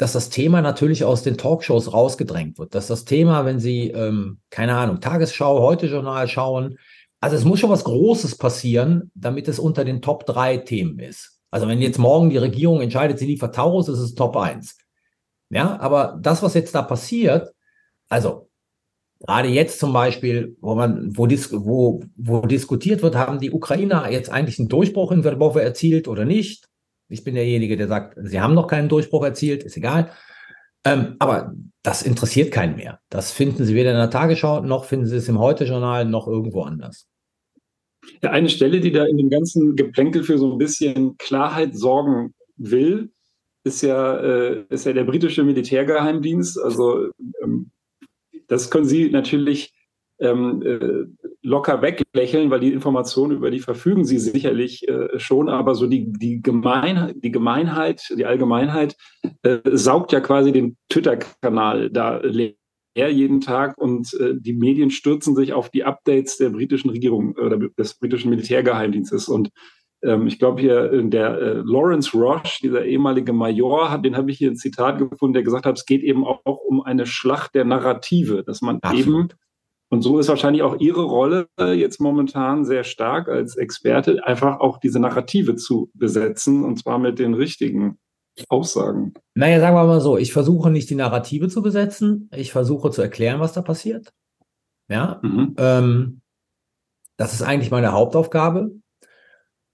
dass das Thema natürlich aus den Talkshows rausgedrängt wird. Dass das Thema, wenn Sie, ähm, keine Ahnung, Tagesschau, Heute-Journal schauen, also es muss schon was Großes passieren, damit es unter den Top 3 Themen ist. Also wenn jetzt morgen die Regierung entscheidet, sie liefert Taurus, ist es Top 1. Ja, aber das, was jetzt da passiert, also gerade jetzt zum Beispiel, wo man, wo, dis wo, wo diskutiert wird, haben die Ukrainer jetzt eigentlich einen Durchbruch in Verbowe erzielt oder nicht? Ich bin derjenige, der sagt, sie haben noch keinen Durchbruch erzielt, ist egal. Ähm, aber das interessiert keinen mehr. Das finden Sie weder in der Tagesschau, noch finden Sie es im Heute-Journal, noch irgendwo anders. Ja, eine Stelle, die da in dem ganzen Geplänkel für so ein bisschen Klarheit sorgen will, ist ja, äh, ist ja der britische Militärgeheimdienst. Also ähm, das können Sie natürlich ähm, äh, locker weglächeln, weil die Informationen, über die verfügen sie sicherlich äh, schon, aber so die, die, Gemeinheit, die Gemeinheit, die Allgemeinheit äh, saugt ja quasi den Twitter-Kanal da leer jeden Tag und äh, die Medien stürzen sich auf die Updates der britischen Regierung oder des britischen Militärgeheimdienstes und ähm, ich glaube hier äh, der äh, Lawrence Roche, dieser ehemalige Major, hat, den habe ich hier ein Zitat gefunden, der gesagt hat, es geht eben auch, auch um eine Schlacht der Narrative, dass man Absolut. eben und so ist wahrscheinlich auch Ihre Rolle jetzt momentan sehr stark als Experte, einfach auch diese Narrative zu besetzen und zwar mit den richtigen Aussagen. Naja, sagen wir mal so, ich versuche nicht die Narrative zu besetzen, ich versuche zu erklären, was da passiert. Ja, mhm. ähm, das ist eigentlich meine Hauptaufgabe.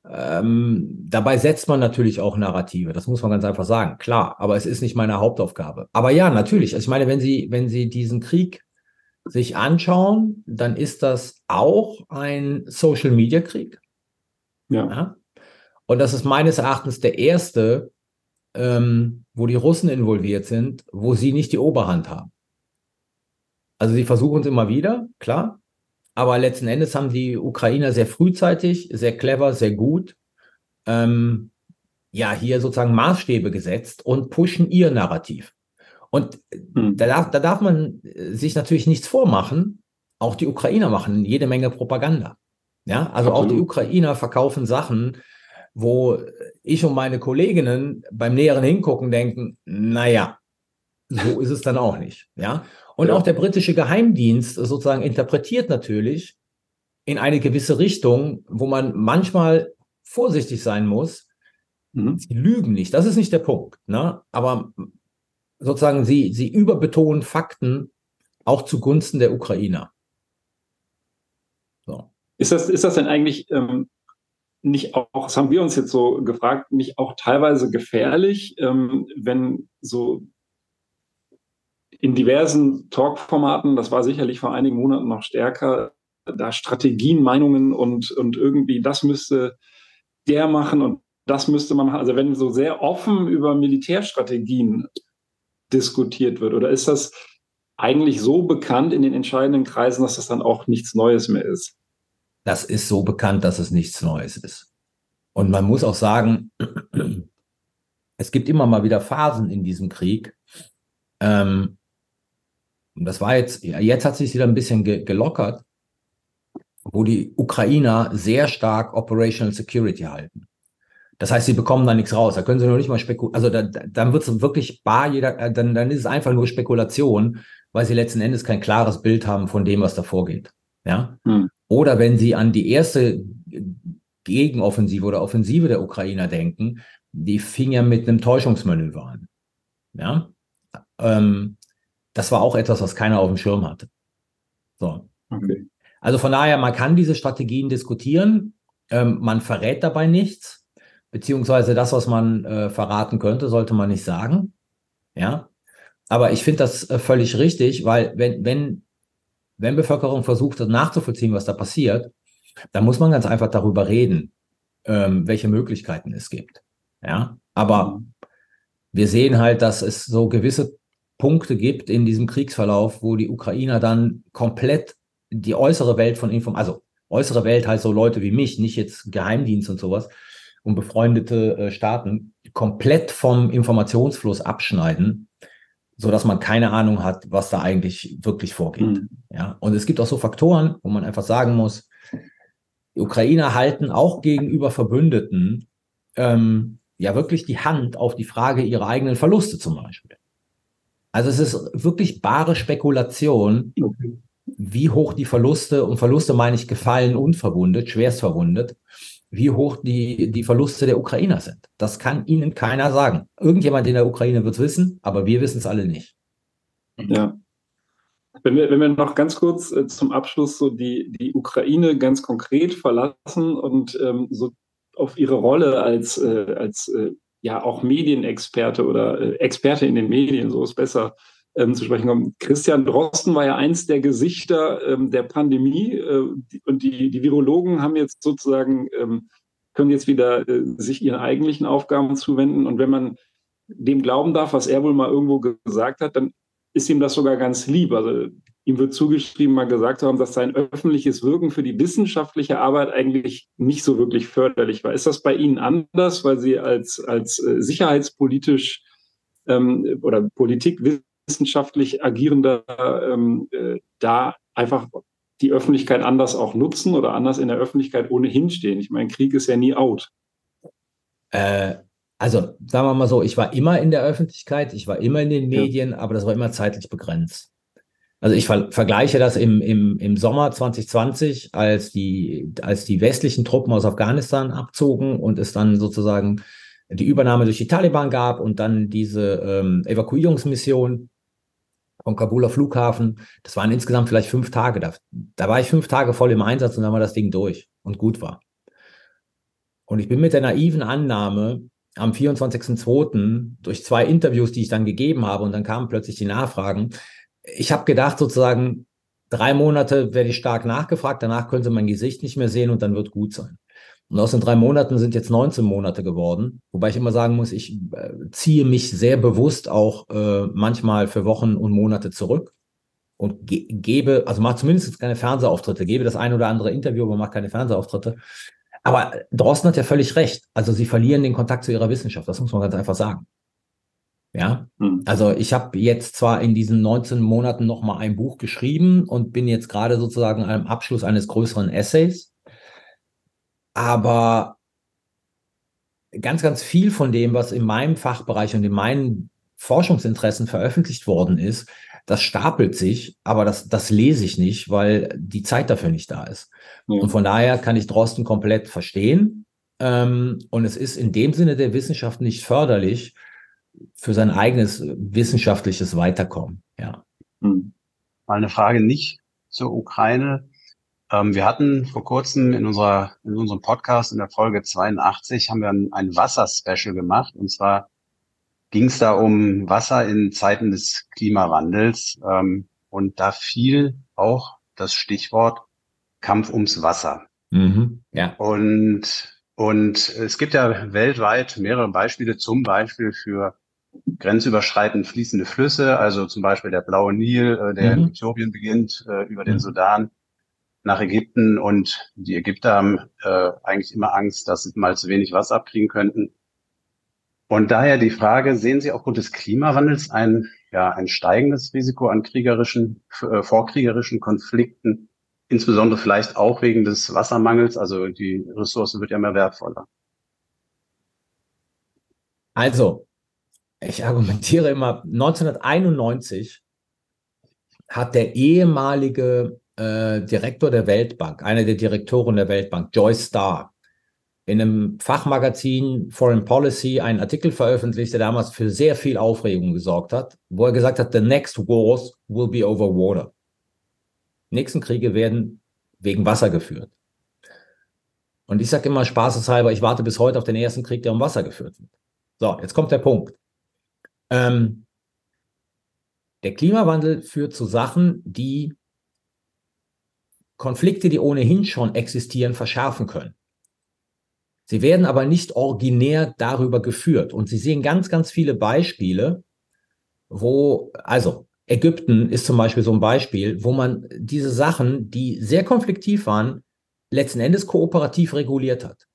Ähm, dabei setzt man natürlich auch Narrative, das muss man ganz einfach sagen, klar, aber es ist nicht meine Hauptaufgabe. Aber ja, natürlich, also ich meine, wenn Sie, wenn Sie diesen Krieg sich anschauen, dann ist das auch ein Social-Media-Krieg. Ja. Ja? Und das ist meines Erachtens der erste, ähm, wo die Russen involviert sind, wo sie nicht die Oberhand haben. Also sie versuchen es immer wieder, klar. Aber letzten Endes haben die Ukrainer sehr frühzeitig, sehr clever, sehr gut, ähm, ja, hier sozusagen Maßstäbe gesetzt und pushen ihr Narrativ. Und Hm. da darf, da darf man äh, sich natürlich nichts vormachen. Auch die Ukrainer machen jede Menge Propaganda. Ja, also auch die Absolut. Ukrainer verkaufen Sachen, wo ich und meine Kolleginnen beim näheren Hingucken denken, naja, so ist es dann auch nicht. Ja, und Ja. auch der britische Geheimdienst sozusagen interpretiert natürlich in eine gewisse Richtung, wo man manchmal vorsichtig sein muss. Mhm. Sie lügen nicht, das ist nicht der Punkt. Ne? Aber sozusagen sie, sie überbetonen Fakten auch zugunsten der Ukrainer. So. Ist das, ist das denn eigentlich ähm, nicht auch, das haben wir uns jetzt so gefragt, nicht auch teilweise gefährlich, ähm, wenn so in diversen Talk-Formaten, das war sicherlich vor einigen Monaten noch stärker, da Strategien, Meinungen und, und irgendwie das müsste der machen und das müsste man. Also wenn so sehr offen über Militärstrategien diskutiert wird, oder ist das eigentlich so bekannt in den entscheidenden Kreisen, dass das dann auch nichts Neues mehr ist? Das ist so bekannt, dass es nichts Neues ist. Und man muss auch sagen, es gibt immer mal wieder Phasen in diesem Krieg. Ähm, das war jetzt, jetzt hat sich wieder ein bisschen ge gelockert, wo die Ukrainer sehr stark Operational Security halten. Das heißt, sie bekommen da nichts raus. Da können sie noch nicht mal spekulieren. Also da, da, dann wird es wirklich bar, jeder, äh, dann, dann ist es einfach nur Spekulation, weil sie letzten Endes kein klares Bild haben von dem, was da vorgeht. Ja. Hm. Oder wenn sie an die erste Gegenoffensive oder Offensive der Ukrainer denken, die fing ja mit einem Täuschungsmanöver an. Ja. Ähm, das war auch etwas, was keiner auf dem Schirm hatte. So. Okay. Also von daher, man kann diese Strategien diskutieren. Ähm, man verrät dabei nichts, beziehungsweise das, was man äh, verraten könnte, sollte man nicht sagen. Ja. Aber ich finde das äh, völlig richtig, weil wenn, wenn, wenn Bevölkerung versucht, das nachzuvollziehen, was da passiert, dann muss man ganz einfach darüber reden, ähm, welche Möglichkeiten es gibt. Ja. Aber wir sehen halt, dass es so gewisse Punkte gibt in diesem Kriegsverlauf, wo die Ukrainer dann komplett die äußere Welt von Inform, also äußere Welt heißt so Leute wie mich, nicht jetzt Geheimdienst und sowas und befreundete äh, Staaten, komplett vom Informationsfluss abschneiden, so dass man keine Ahnung hat, was da eigentlich wirklich vorgeht. Mhm. Ja, und es gibt auch so Faktoren, wo man einfach sagen muss, die Ukrainer halten auch gegenüber Verbündeten ähm, ja wirklich die Hand auf die Frage ihrer eigenen Verluste zum Beispiel. Also es ist wirklich bare Spekulation, wie hoch die Verluste, und Verluste meine ich gefallen und verwundet, schwerst verwundet, wie hoch die, die Verluste der Ukrainer sind. Das kann Ihnen keiner sagen. Irgendjemand in der Ukraine wird es wissen, aber wir wissen es alle nicht. Ja. Wenn wir, wenn wir noch ganz kurz äh, zum Abschluss so die, die Ukraine ganz konkret verlassen und ähm, so auf ihre Rolle als, äh, als äh, ja auch Medienexperte oder äh, Experte in den Medien, so ist besser ähm, zu sprechen kommen. Christian Drosten war ja eins der Gesichter ähm, der Pandemie äh, und die, die Virologen haben jetzt sozusagen, ähm, können jetzt wieder äh, sich ihren eigentlichen Aufgaben zuwenden und wenn man dem glauben darf, was er wohl mal irgendwo gesagt hat, dann ist ihm das sogar ganz lieb. Also ihm wird zugeschrieben, mal gesagt haben, dass sein öffentliches Wirken für die wissenschaftliche Arbeit eigentlich nicht so wirklich förderlich war. Ist das bei Ihnen anders, weil Sie als, als äh, sicherheitspolitisch ähm, oder politikwissenschaftlich agierender ähm, äh, da einfach die Öffentlichkeit anders auch nutzen oder anders in der Öffentlichkeit ohnehin stehen? Ich meine, Krieg ist ja nie out. Äh, also sagen wir mal so, ich war immer in der Öffentlichkeit, ich war immer in den Ja. Medien, aber das war immer zeitlich begrenzt. Also ich ver vergleiche das im, im, im Sommer 2020, als die, als die westlichen Truppen aus Afghanistan abzogen und es dann sozusagen die Übernahme durch die Taliban gab und dann diese ähm, Evakuierungsmission vom Kabuler Flughafen. Das waren insgesamt vielleicht fünf Tage. Da, da war ich fünf Tage voll im Einsatz und dann war das Ding durch und gut war. Und ich bin mit der naiven Annahme am 24.02. durch zwei Interviews, die ich dann gegeben habe, und dann kamen plötzlich die Nachfragen. Ich habe gedacht, sozusagen, drei Monate werde ich stark nachgefragt, danach können Sie mein Gesicht nicht mehr sehen und dann wird gut sein. Und aus den drei Monaten sind jetzt 19 Monate geworden, wobei ich immer sagen muss, ich äh, ziehe mich sehr bewusst auch äh, manchmal für Wochen und Monate zurück und ge gebe, also mache zumindest keine Fernsehauftritte, gebe das ein oder andere Interview, aber mache keine Fernsehauftritte. Aber Drosten hat ja völlig recht. Also sie verlieren den Kontakt zu ihrer Wissenschaft, das muss man ganz einfach sagen. Ja, hm. also ich habe jetzt zwar in diesen 19 Monaten noch mal ein Buch geschrieben und bin jetzt gerade sozusagen am Abschluss eines größeren Essays, aber ganz, ganz viel von dem, was in meinem Fachbereich und in meinen Forschungsinteressen veröffentlicht worden ist, das stapelt sich, aber das, das lese ich nicht, weil die Zeit dafür nicht da ist. Ja. Und von daher kann ich Drosten komplett verstehen. Ähm, und es ist in dem Sinne der Wissenschaft nicht förderlich für sein eigenes wissenschaftliches Weiterkommen. Ja. Hm. Mal eine Frage nicht zur Ukraine, ähm, wir hatten vor kurzem in unserer, in unserem Podcast in der Folge 82 haben wir ein, ein Wasser-Special gemacht. Und zwar ging es da um Wasser in Zeiten des Klimawandels. Ähm, und da fiel auch das Stichwort Kampf ums Wasser. Mhm, ja. Und, und es gibt ja weltweit mehrere Beispiele, zum Beispiel für grenzüberschreitend fließende Flüsse, also zum Beispiel der Blaue Nil, äh, der mhm. in Äthiopien beginnt, äh, über den mhm. Sudan nach Ägypten und die Ägypter haben äh, eigentlich immer Angst, dass sie mal zu wenig Wasser abkriegen könnten. Und daher die Frage, sehen Sie aufgrund des Klimawandels ein, ja, ein steigendes Risiko an kriegerischen, äh, vorkriegerischen Konflikten, insbesondere vielleicht auch wegen des Wassermangels, also die Ressource wird ja mehr wertvoller. Also, ich argumentiere immer, 1991 hat der ehemalige äh, Direktor der Weltbank, einer der Direktoren der Weltbank, Joyce Starr, in einem Fachmagazin Foreign Policy einen Artikel veröffentlicht, der damals für sehr viel Aufregung gesorgt hat, wo er gesagt hat, the next wars will be over water. nächsten Kriege werden wegen Wasser geführt. Und ich sage immer spaßeshalber, ich warte bis heute auf den ersten Krieg, der um Wasser geführt wird. So, jetzt kommt der Punkt. Ähm, der Klimawandel führt zu Sachen, die Konflikte, die ohnehin schon existieren, verschärfen können. Sie werden aber nicht originär darüber geführt. Und Sie sehen ganz, ganz viele Beispiele, wo, also Ägypten ist zum Beispiel so ein Beispiel, wo man diese Sachen, die sehr konfliktiv waren, letzten Endes kooperativ reguliert hat.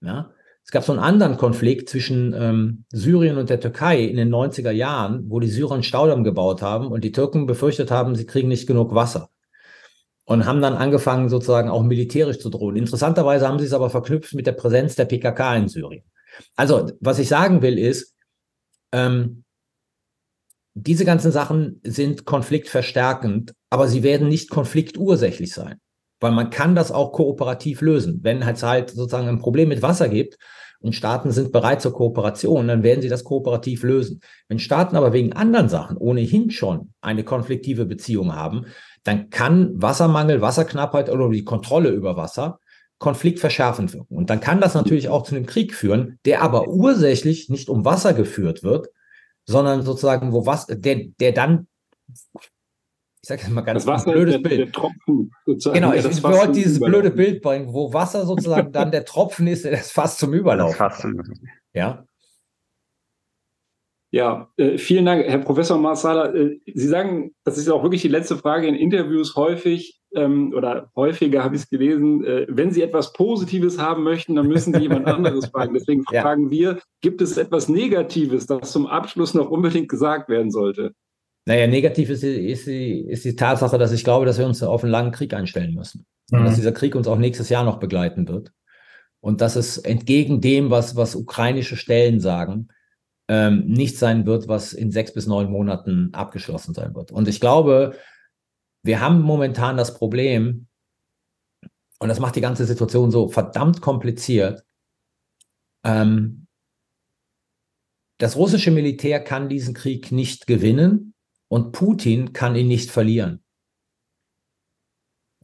Ja? Es gab so einen anderen Konflikt zwischen ähm, Syrien und der Türkei in den 90er Jahren, wo die Syrer einen Staudamm gebaut haben und die Türken befürchtet haben, sie kriegen nicht genug Wasser und haben dann angefangen, sozusagen auch militärisch zu drohen. Interessanterweise haben sie es aber verknüpft mit der Präsenz der PKK in Syrien. Also, was ich sagen will, ist, ähm, diese ganzen Sachen sind konfliktverstärkend, aber sie werden nicht konfliktursächlich sein, weil man kann das auch kooperativ lösen. Wenn es halt sozusagen ein Problem mit Wasser gibt und Staaten sind bereit zur Kooperation, dann werden sie das kooperativ lösen. Wenn Staaten aber wegen anderen Sachen ohnehin schon eine konfliktive Beziehung haben, dann kann Wassermangel, Wasserknappheit oder die Kontrolle über Wasser konfliktverschärfend wirken. Und dann kann das natürlich auch zu einem Krieg führen, der aber ursächlich nicht um Wasser geführt wird, sondern sozusagen, wo was, der, der dann, ich sage jetzt mal ganz das blödes der, Bild. Der Tropfen, genau, ich, ich wollte dieses blöde Bild bringen, wo Wasser sozusagen dann der Tropfen ist, der das fast zum Überlauf. Fast. Ja. Ja, äh, vielen Dank, Herr Professor Marsala. Äh, Sie sagen, das ist auch wirklich die letzte Frage in Interviews häufig ähm, oder häufiger habe ich es gelesen, äh, wenn Sie etwas Positives haben möchten, dann müssen Sie jemand anderes fragen. Deswegen ja. fragen wir, gibt es etwas Negatives, das zum Abschluss noch unbedingt gesagt werden sollte? Naja, negativ ist die, ist, die, ist die Tatsache, dass ich glaube, dass wir uns auf einen langen Krieg einstellen müssen. Mhm. Und dass dieser Krieg uns auch nächstes Jahr noch begleiten wird. Und dass es entgegen dem, was, was ukrainische Stellen sagen, ähm, nicht sein wird, was in sechs bis neun Monaten abgeschlossen sein wird. Und ich glaube, wir haben momentan das Problem, und das macht die ganze Situation so verdammt kompliziert, ähm, das russische Militär kann diesen Krieg nicht gewinnen und Putin kann ihn nicht verlieren.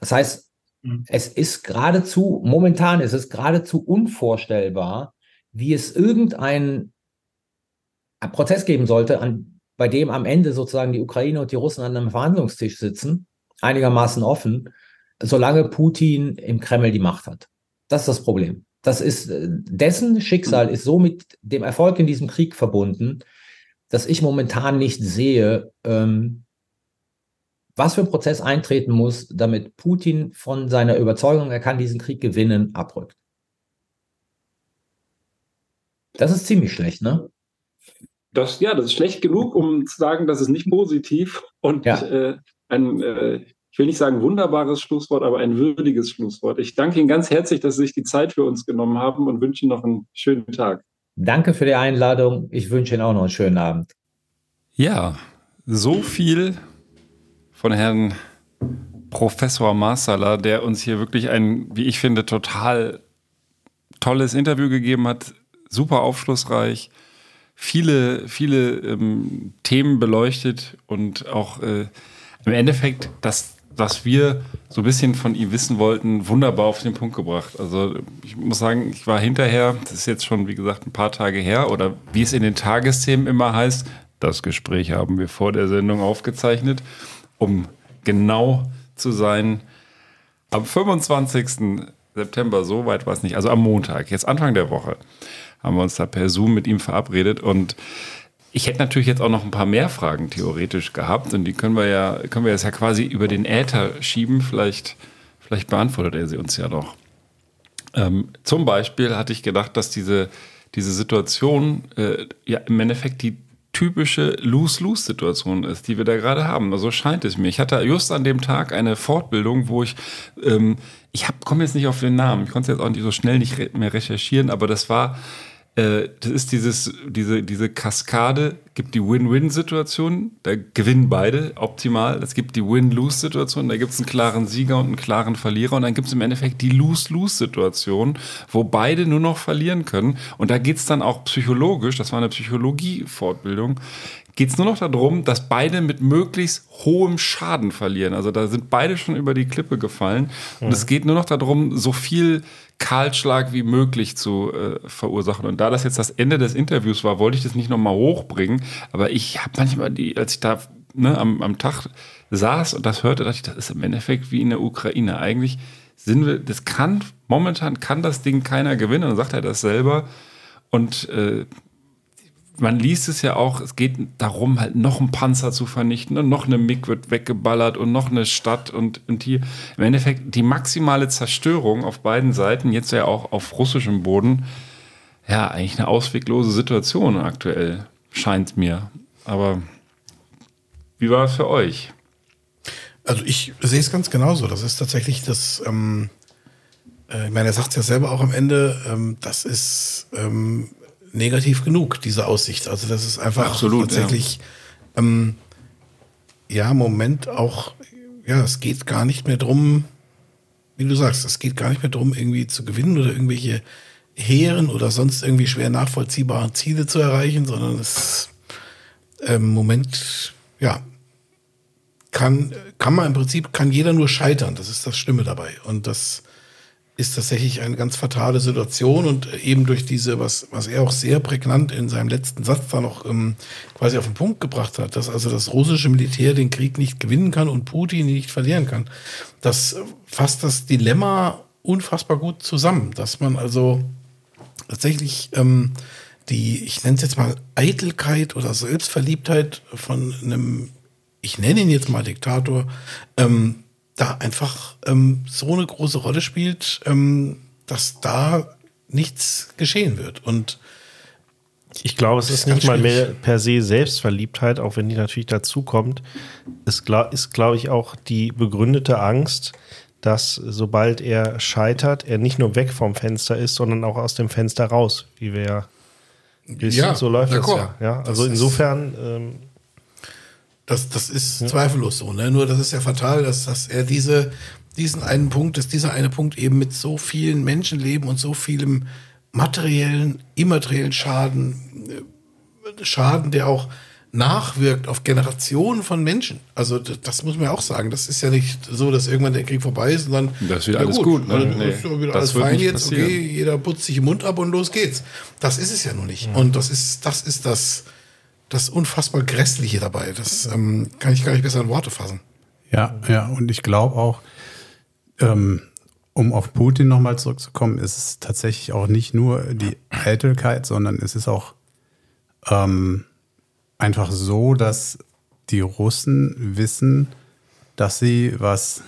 Das heißt, mhm. es ist geradezu, momentan ist es geradezu unvorstellbar, wie es irgendein Prozess geben sollte, an, bei dem am Ende sozusagen die Ukraine und die Russen an einem Verhandlungstisch sitzen einigermaßen offen, solange Putin im Kreml die Macht hat. Das ist das Problem. Das ist, äh, dessen Schicksal ist so mit dem Erfolg in diesem Krieg verbunden, dass ich momentan nicht sehe, ähm, was für ein Prozess eintreten muss, damit Putin von seiner Überzeugung, er kann diesen Krieg gewinnen, abrückt. Das ist ziemlich schlecht, ne? Das, ja, das ist schlecht genug, um zu sagen, das ist nicht positiv und ja. äh, ein, äh, ich will nicht sagen wunderbares Schlusswort, aber ein würdiges Schlusswort. Ich danke Ihnen ganz herzlich, dass Sie sich die Zeit für uns genommen haben und wünsche Ihnen noch einen schönen Tag. Danke für die Einladung. Ich wünsche Ihnen auch noch einen schönen Abend. Ja, so viel von Herrn Professor Marsala, der uns hier wirklich ein, wie ich finde, total tolles Interview gegeben hat. Super aufschlussreich, viele, viele ähm, Themen beleuchtet und auch äh, im Endeffekt das, was wir so ein bisschen von ihm wissen wollten, wunderbar auf den Punkt gebracht. Also ich muss sagen, ich war hinterher, das ist jetzt schon, wie gesagt, ein paar Tage her, oder wie es in den Tagesthemen immer heißt, das Gespräch haben wir vor der Sendung aufgezeichnet um genau zu sein. Am 25. September, so weit war es nicht, also am Montag, jetzt Anfang der Woche, haben wir uns da per Zoom mit ihm verabredet und ich hätte natürlich jetzt auch noch ein paar mehr Fragen theoretisch gehabt und die können wir ja, können wir jetzt ja quasi über den Äther schieben. Vielleicht, vielleicht beantwortet er sie uns ja noch. Ähm, zum Beispiel hatte ich gedacht, dass diese, diese Situation äh, ja im Endeffekt die typische Lose-Lose-Situation ist, die wir da gerade haben. Also scheint es mir. Ich hatte just an dem Tag eine Fortbildung, wo ich, ähm, ich komme jetzt nicht auf den Namen, ich konnte jetzt auch nicht so schnell nicht mehr recherchieren, aber das war äh, das ist dieses, diese, diese Kaskade, gibt die Win-Win-Situation, da gewinnen beide optimal. Es gibt die Win-Lose-Situation, da gibt es einen klaren Sieger und einen klaren Verlierer. Und dann gibt es im Endeffekt die Lose-Lose-Situation, wo beide nur noch verlieren können. Und da geht es dann auch psychologisch, das war eine Psychologie-Fortbildung, geht es nur noch darum, dass beide mit möglichst hohem Schaden verlieren. Also da sind beide schon über die Klippe gefallen. Und mhm. es geht nur noch darum, so viel Kahlschlag wie möglich zu äh, verursachen. Und da das jetzt das Ende des Interviews war, wollte ich das nicht nochmal hochbringen. Aber ich habe manchmal, die, als ich da ne, am, am Tag saß und das hörte, dachte ich, das ist im Endeffekt wie in der Ukraine. Eigentlich sind wir, das kann, momentan kann das Ding keiner gewinnen. dann sagt er das selber. Und äh, man liest es ja auch, es geht darum, halt noch einen Panzer zu vernichten und noch eine MiG wird weggeballert und noch eine Stadt und, und hier. Im Endeffekt die maximale Zerstörung auf beiden Seiten, jetzt ja auch auf russischem Boden. Ja, eigentlich eine ausweglose Situation aktuell, scheint mir. Aber wie war es für euch? Also ich sehe es ganz genauso. Das ist tatsächlich das, ähm, äh, ich meine, er sagt es ja selber auch am Ende, ähm, das ist ähm, negativ genug, diese Aussicht. Also das ist einfach Absolut, tatsächlich, ja. Ähm, ja, im Moment auch, ja, es geht gar nicht mehr drum, wie du sagst, es geht gar nicht mehr drum, irgendwie zu gewinnen oder irgendwelche hehren oder sonst irgendwie schwer nachvollziehbare Ziele zu erreichen, sondern es im ähm, Moment, ja, kann, kann man im Prinzip, kann jeder nur scheitern. Das ist das Schlimme dabei. Und das ist tatsächlich eine ganz fatale Situation und eben durch diese, was, was er auch sehr prägnant in seinem letzten Satz da noch ähm, quasi auf den Punkt gebracht hat, dass also das russische Militär den Krieg nicht gewinnen kann und Putin nicht verlieren kann. Das fasst das Dilemma unfassbar gut zusammen, dass man also tatsächlich ähm, die, ich nenne es jetzt mal Eitelkeit oder Selbstverliebtheit von einem, ich nenne ihn jetzt mal Diktator, ähm, da einfach ähm, so eine große Rolle spielt, ähm, dass da nichts geschehen wird. Und ich glaube, es ist, nicht mal mehr per se Selbstverliebtheit, auch wenn die natürlich dazukommt. Es ist, glaube ich, auch die begründete Angst, dass sobald er scheitert, er nicht nur weg vom Fenster ist, sondern auch aus dem Fenster raus, wie wir ja wissen. Ja, so läuft das ja. ja. Also insofern ähm, das, das ist ja. zweifellos so. Ne? Nur das ist ja fatal, dass, dass er diese, diesen einen Punkt, dass dieser eine Punkt eben mit so vielen Menschenleben und so vielem materiellen, immateriellen Schaden, äh, Schaden, der auch nachwirkt auf Generationen von Menschen. Also das, das, muss man ja auch sagen. Das ist ja nicht so, dass irgendwann der Krieg vorbei ist und dann das wird alles gut. gut ne? Dann nee, ist wieder alles fein jetzt. Passieren. Okay, jeder putzt sich den Mund ab und los geht's. Das ist es ja nur nicht. Ja. Und das ist das ist das das unfassbar Grässliche dabei. Das ähm, kann ich gar nicht besser in Worte fassen. Ja, ja, und ich glaube auch, ähm, um auf Putin nochmal zurückzukommen, ist es tatsächlich auch nicht nur die Eitelkeit, sondern es ist auch ähm, einfach so, dass die Russen wissen, dass sie, was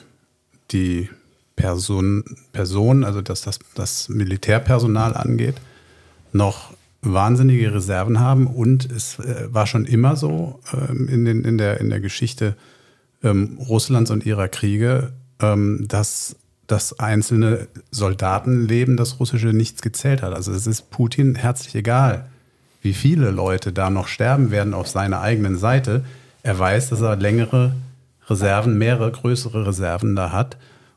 die Person, Person also dass das, das Militärpersonal angeht, noch wahnsinnige Reserven haben. Und es äh, war schon immer so ähm, in, den, in, der, in der Geschichte ähm, Russlands und ihrer Kriege, ähm, dass das einzelne Soldatenleben, das russische, nichts gezählt hat. Also es ist Putin herzlich egal, wie viele Leute da noch sterben werden auf seiner eigenen Seite. Er weiß, dass er längere Reserven, mehrere größere Reserven da hat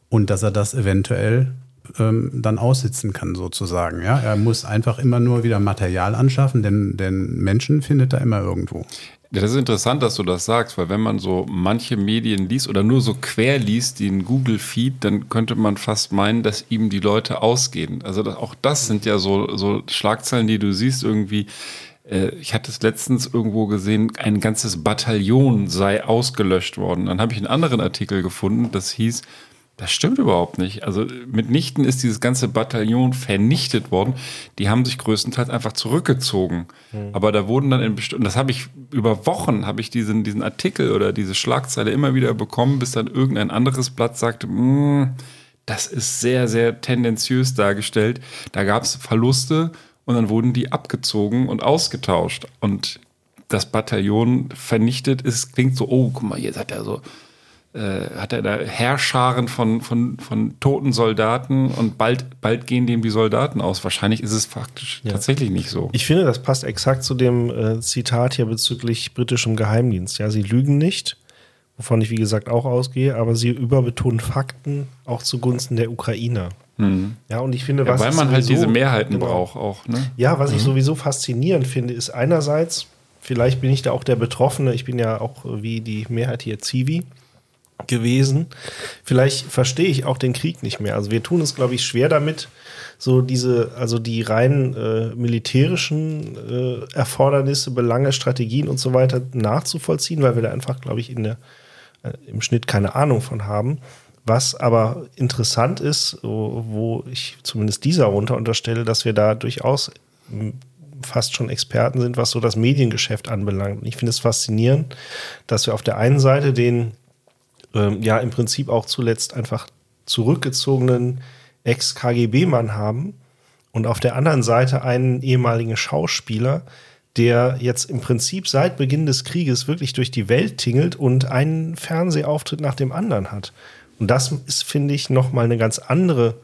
und dass er das eventuell ähm, dann aussitzen kann, sozusagen. Ja? Er muss einfach immer nur wieder Material anschaffen, denn, denn Menschen findet er immer irgendwo. Das ist interessant, dass du das sagst, weil wenn man so manche Medien liest oder nur so quer liest, den Google-Feed, dann könnte man fast meinen, dass ihm die Leute ausgehen. Also auch das sind ja so, so Schlagzeilen, die du siehst irgendwie. Äh, ich hatte es letztens irgendwo gesehen, ein ganzes Bataillon sei ausgelöscht worden. Dann habe ich einen anderen Artikel gefunden, das hieß, das stimmt überhaupt nicht. Also mitnichten ist dieses ganze Bataillon vernichtet worden. Die haben sich größtenteils einfach zurückgezogen. Mhm. Aber da wurden dann in bestimmten, das habe ich über Wochen, habe ich diesen, diesen Artikel oder diese Schlagzeile immer wieder bekommen, bis dann irgendein anderes Blatt sagte, mm, das ist sehr, sehr tendenziös dargestellt. Da gab es Verluste und dann wurden die abgezogen und ausgetauscht. Und das Bataillon vernichtet ist, klingt so, oh, guck mal, jetzt hat er so hat er da Herrscharen von, von, von toten Soldaten und bald, bald gehen dem die Soldaten aus. Wahrscheinlich ist es faktisch ja. tatsächlich nicht so. Ich finde, das passt exakt zu dem äh, Zitat hier bezüglich britischem Geheimdienst. Ja, sie lügen nicht, wovon ich wie gesagt auch ausgehe, aber sie überbetonen Fakten auch zugunsten der Ukrainer. Mhm. Ja, und ich finde, was. Ja, weil man halt sowieso, halt diese Mehrheiten genau, braucht auch. Ne? Ja, was mhm. ich sowieso faszinierend finde, ist einerseits, vielleicht bin ich da auch der Betroffene, ich bin ja auch wie die Mehrheit hier Zivi gewesen. Vielleicht verstehe ich auch den Krieg nicht mehr. Also wir tun es, glaube ich, schwer damit, so diese, also die rein äh, militärischen äh, Erfordernisse, Belange, Strategien und so weiter nachzuvollziehen, weil wir da einfach, glaube ich, in der, äh, im Schnitt keine Ahnung von haben. Was aber interessant ist, wo ich zumindest dieser runter unterstelle, dass wir da durchaus fast schon Experten sind, was so das Mediengeschäft anbelangt. Und ich finde es faszinierend, dass wir auf der einen Seite den ähm, ja im Prinzip auch zuletzt einfach zurückgezogenen Ex-KGB-Mann haben und auf der anderen Seite einen ehemaligen Schauspieler, der jetzt im Prinzip seit Beginn des Krieges wirklich durch die Welt tingelt und einen Fernsehauftritt nach dem anderen hat. Und das ist, finde ich, nochmal eine ganz andere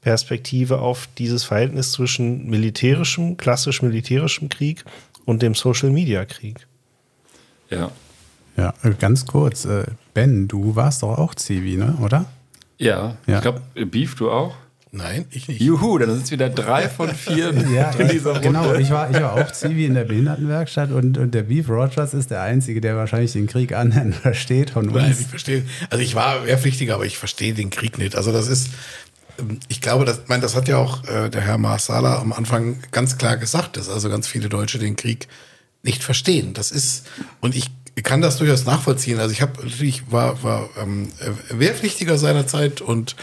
Perspektive auf dieses Verhältnis zwischen militärischem, klassisch militärischem Krieg und dem Social-Media-Krieg. Ja. Ja, ganz kurz. Ben, du warst doch auch Zivi, ne? oder? Ja, ja. ich glaube, Beef, du auch? Nein, ich nicht. Juhu, dann sind es wieder drei von vier ja, in dieser Runde. Genau, ich war, ich war auch Zivi in der Behindertenwerkstatt und, und der Beef Rogers ist der Einzige, der wahrscheinlich den Krieg annähernd versteht von uns. Nein, ich verstehe. Also ich war Wehrpflichtiger, aber ich verstehe den Krieg nicht. Also das ist, ähm, ich glaube, das, mein, das hat ja auch äh, der Herr Marsala am Anfang ganz klar gesagt, dass also ganz viele Deutsche den Krieg nicht verstehen. Das ist, und ich kann das durchaus nachvollziehen. Also ich habe natürlich war war ähm, wehrpflichtiger seinerzeit und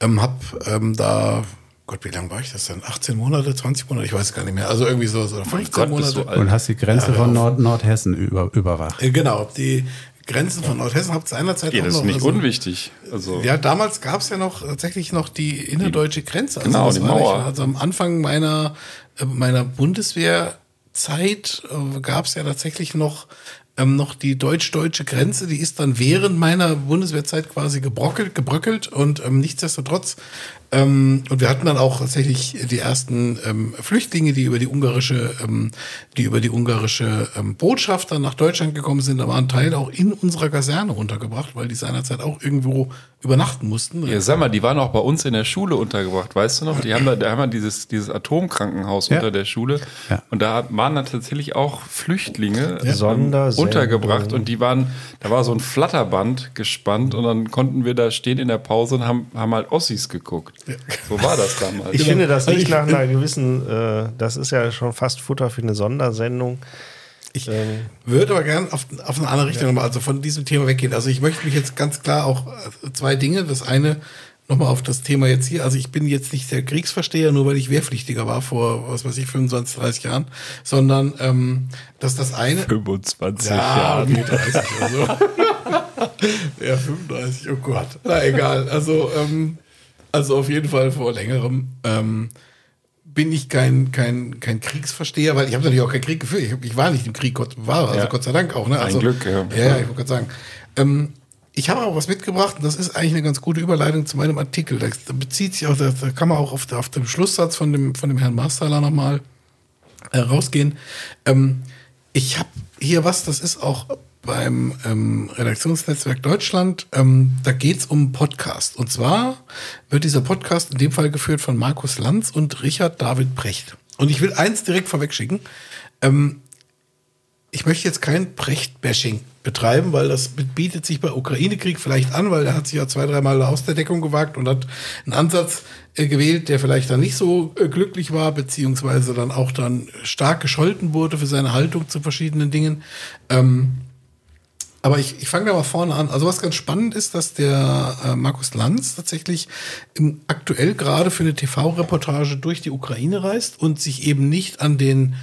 ähm, habe ähm, da Gott, wie lange war ich das denn? 18 Monate, 20 Monate? Ich weiß gar nicht mehr. Also irgendwie so, so 15 Gott, Monate. und hast die Grenze ja, von Nord Nordhessen über, überwacht. Äh, genau, die Grenzen von Nordhessen habt ihr seinerzeit ja, auch das noch. Das ist nicht also, unwichtig. Also ja, damals gab es ja noch tatsächlich noch die innerdeutsche Grenze. Also genau, die Mauer. Nicht, also am Anfang meiner, äh, meiner Bundeswehrzeit äh, gab es ja tatsächlich noch ähm, noch die deutsch-deutsche Grenze, die ist dann während meiner Bundeswehrzeit quasi gebrockelt, gebröckelt und ähm, nichtsdestotrotz ähm, und wir hatten dann auch tatsächlich die ersten ähm, Flüchtlinge, die über die ungarische, ähm, die über die ungarische ähm, Botschaft dann nach Deutschland gekommen sind. Da waren Teil auch in unserer Kaserne untergebracht, weil die seinerzeit auch irgendwo übernachten mussten. Ja, sag mal, die waren auch bei uns in der Schule untergebracht, weißt du noch? Die haben da, da haben wir dieses, dieses Atomkrankenhaus ja. unter der Schule. Ja. Und da waren dann tatsächlich auch Flüchtlinge ja. untergebracht und die waren, da war so ein Flatterband gespannt und dann konnten wir da stehen in der Pause und haben, haben halt Ossis geguckt. So war das damals. Ich genau. finde das nicht nach einer gewissen, äh, das ist ja schon fast Futter für eine Sondersendung. Ich Ähm. würde aber gerne auf, auf eine andere Richtung nochmal, also von diesem Thema weggehen. Also ich möchte mich jetzt ganz klar auch äh, zwei Dinge. Das eine nochmal auf das Thema jetzt hier. Also ich bin jetzt nicht der Kriegsversteher, nur weil ich Wehrpflichtiger war vor, was weiß ich, 25, 30 Jahren, sondern ähm, dass das eine. 25 Ja, Jahre. okay, 30 oder so. ja, 35, oh Gott. Na egal. Also, ähm, also auf jeden Fall vor längerem ähm, bin ich kein, kein, kein Kriegsversteher, weil ich habe natürlich auch keinen Krieg geführt. Ich, ich war nicht im Krieg, Gott bewahre, also Ja. Gott sei Dank auch. Ne? Ein Also, Glück, ja. Ja, ja ich wollte gerade sagen. Ähm, ich habe auch was mitgebracht und das ist eigentlich eine ganz gute Überleitung zu meinem Artikel. Da bezieht sich auch, da, da kann man auch auf, auf den Schlusssatz von dem, von dem Herrn Marstaler nochmal äh, rausgehen. Ähm, ich habe hier was, das ist auch beim ähm, Redaktionsnetzwerk Deutschland. Ähm, da geht's um Podcast. Und zwar wird dieser Podcast in dem Fall geführt von Markus Lanz und Richard David Brecht. Und ich will eins direkt vorwegschicken. Ähm, ich möchte jetzt kein Brecht-Bashing betreiben, weil das bietet sich bei Ukraine-Krieg vielleicht an, weil er hat sich ja zwei, dreimal aus der Deckung gewagt und hat einen Ansatz äh, gewählt, der vielleicht dann nicht so äh, glücklich war, beziehungsweise dann auch dann stark gescholten wurde für seine Haltung zu verschiedenen Dingen. Ähm, aber ich, ich fange da mal vorne an. Also was ganz spannend ist, dass der äh, Markus Lanz tatsächlich im, aktuell gerade für eine TV-Reportage durch die Ukraine reist und sich eben nicht an den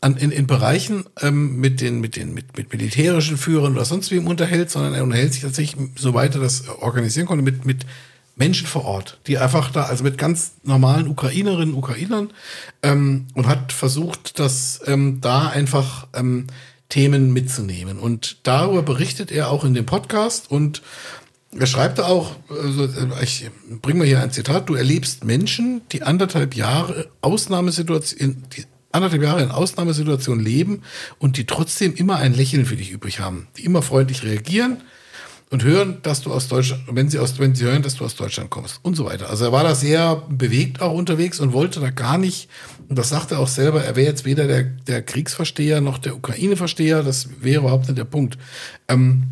an, in, in Bereichen ähm, mit den mit den mit, mit militärischen Führern oder sonst wem unterhält, sondern er unterhält sich tatsächlich, soweit er das organisieren konnte, mit mit Menschen vor Ort, die einfach da, also mit ganz normalen Ukrainerinnen Ukrainern ähm, und hat versucht, das ähm, da einfach ähm, Themen mitzunehmen. Und darüber berichtet er auch in dem Podcast und er schreibt auch, also ich bringe mal hier ein Zitat, du erlebst Menschen, die anderthalb Jahre Ausnahmesituation, die anderthalb Jahre in Ausnahmesituationen leben und die trotzdem immer ein Lächeln für dich übrig haben, die immer freundlich reagieren und hören, dass du aus Deutschland, wenn sie aus, wenn sie hören, dass du aus Deutschland kommst und so weiter. Also er war da sehr bewegt auch unterwegs und wollte da gar nicht, das sagte er auch selber, er wäre jetzt weder der, der Kriegsversteher noch der Ukraine-Versteher, das wäre überhaupt nicht der Punkt. Ähm,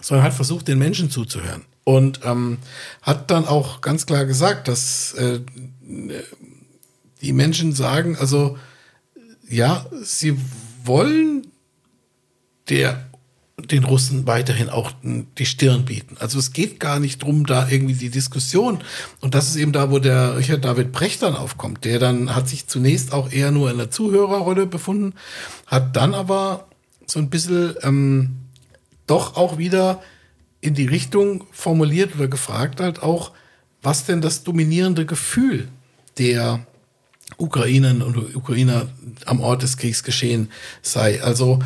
sondern hat versucht, den Menschen zuzuhören. Und ähm, hat dann auch ganz klar gesagt, dass äh, die Menschen sagen, also ja, sie wollen der den Russen weiterhin auch die Stirn bieten. Also es geht gar nicht drum, da irgendwie die Diskussion. Und das ist eben da, wo der Richard David Brecht dann aufkommt. Der dann hat sich zunächst auch eher nur in der Zuhörerrolle befunden, hat dann aber so ein bisschen ähm, doch auch wieder in die Richtung formuliert oder gefragt halt auch, was denn das dominierende Gefühl der Ukrainerinnen und Ukrainer am Ort des Kriegsgeschehen sei. Also,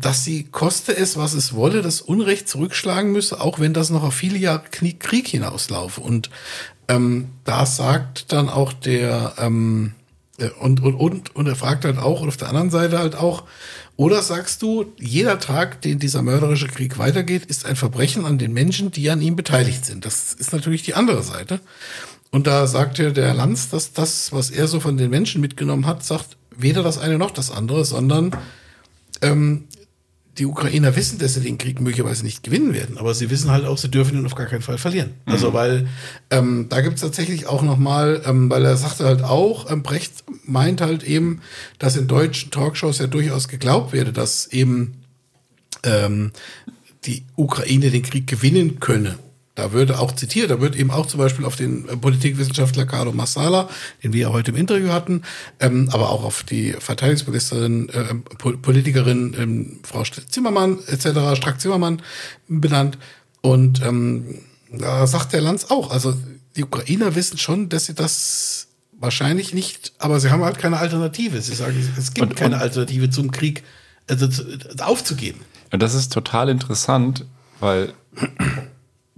dass sie, koste es, was es wolle, das Unrecht zurückschlagen müsse, auch wenn das noch auf viele Jahre Krieg hinauslaufe. Und ähm, da sagt dann auch der, ähm, äh, und, und, und, und er fragt halt auch, und auf der anderen Seite halt auch, oder sagst du, jeder Tag, den dieser mörderische Krieg weitergeht, ist ein Verbrechen an den Menschen, die an ihm beteiligt sind. Das ist natürlich die andere Seite. Und da sagte der Lanz, dass das, was er so von den Menschen mitgenommen hat, sagt weder das eine noch das andere, sondern ähm, die Ukrainer wissen, dass sie den Krieg möglicherweise nicht gewinnen werden, aber sie wissen halt auch, sie dürfen ihn auf gar keinen Fall verlieren. Also weil ähm, da gibt's tatsächlich auch nochmal, ähm, weil er sagte halt auch, ähm, Brecht meint halt eben, dass in deutschen Talkshows ja durchaus geglaubt werde, dass eben ähm, die Ukraine den Krieg gewinnen könne. Da würde auch zitiert, da wird eben auch zum Beispiel auf den äh, Politikwissenschaftler Carlo Massala, den wir ja heute im Interview hatten, ähm, aber auch auf die Verteidigungsministerin, äh, Po- Politikerin ähm, Frau Zimmermann etc., Strack-Zimmermann benannt. Und ähm, da sagt der Lanz auch, also die Ukrainer wissen schon, dass sie das wahrscheinlich nicht, aber sie haben halt keine Alternative. Sie sagen, es gibt Und- keine und- Alternative zum Krieg also zu, aufzugeben. Und das ist total interessant, weil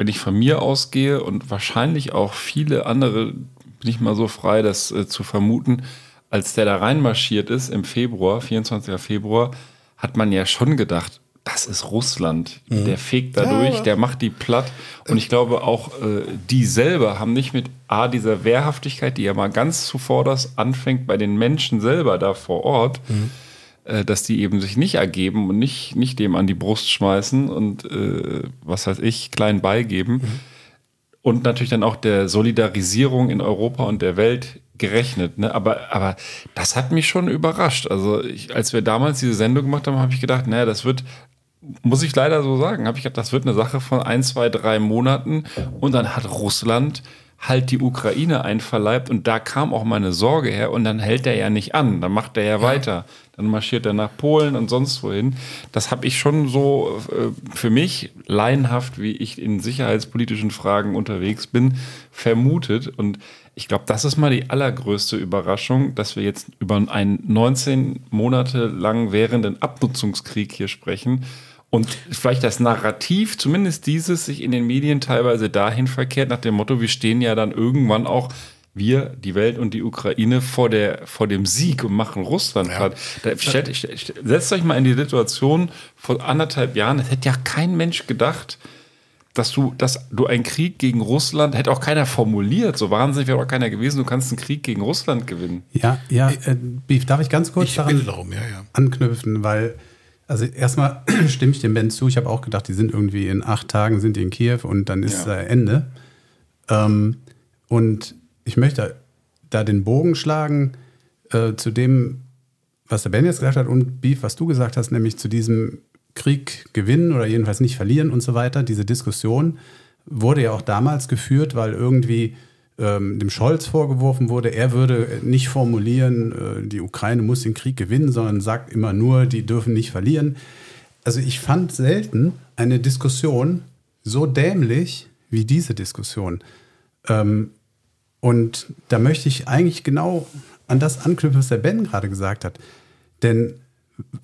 wenn ich von mir ausgehe und wahrscheinlich auch viele andere, bin ich mal so frei, das äh, zu vermuten, als der da reinmarschiert ist im Februar, 24. Februar, hat man ja schon gedacht, das ist Russland. Der fegt da Ja, der macht die platt. Und ich glaube auch, äh, die selber haben nicht mit A, dieser Wehrhaftigkeit, die ja mal ganz zuvorderst anfängt bei den Menschen selber da vor Ort, äh, dass die eben sich nicht ergeben und nicht, nicht dem an die Brust schmeißen und äh, was weiß ich, klein beigeben. Und natürlich dann auch der Solidarisierung in Europa und der Welt gerechnet. Ne? Aber, aber das hat mich schon überrascht. Also ich, als wir damals diese Sendung gemacht haben, habe ich gedacht, naja, das wird, muss ich leider so sagen, habe ich gedacht, das wird eine Sache von ein, zwei, drei Monaten. Und dann hat Russland halt die Ukraine einverleibt und da kam auch meine Sorge her und dann hält er ja nicht an, dann macht er ja, ja. weiter, dann marschiert er nach Polen und sonst wohin. Das habe ich schon so äh, für mich laienhaft, wie ich in sicherheitspolitischen Fragen unterwegs bin, vermutet und ich glaube, das ist mal die allergrößte Überraschung, dass wir jetzt über einen 19 Monate lang währenden Abnutzungskrieg hier sprechen und vielleicht das Narrativ, zumindest dieses, sich in den Medien teilweise dahin verkehrt, nach dem Motto, wir stehen ja dann irgendwann auch wir, die Welt und die Ukraine vor, der, vor dem Sieg und machen Russland ja. platt. stellt, stellt, setzt euch mal in die Situation vor anderthalb Jahren, es hätte ja kein Mensch gedacht, dass du, dass du einen Krieg gegen Russland, hätte auch keiner formuliert, so wahnsinnig wäre auch keiner gewesen, du kannst einen Krieg gegen Russland gewinnen. Ja, ja, äh, Beef, darf ich ganz kurz ich daran darum, ja, ja. anknüpfen, weil also erstmal stimme ich dem Ben zu. Ich habe auch gedacht, die sind irgendwie in acht Tagen sind die in Kiew und dann ist ja. Ende. Ähm, und ich möchte da den Bogen schlagen äh, zu dem, was der Ben jetzt gesagt hat und Beef, was du gesagt hast, nämlich zu diesem Krieg gewinnen oder jedenfalls nicht verlieren und so weiter. Diese Diskussion wurde ja auch damals geführt, weil irgendwie ähm, dem Scholz vorgeworfen wurde, er würde nicht formulieren, äh, die Ukraine muss den Krieg gewinnen, sondern sagt immer nur, die dürfen nicht verlieren. Also ich fand selten eine Diskussion so dämlich wie diese Diskussion. Ähm, und da möchte ich eigentlich genau an das anknüpfen, was der Ben gerade gesagt hat. Denn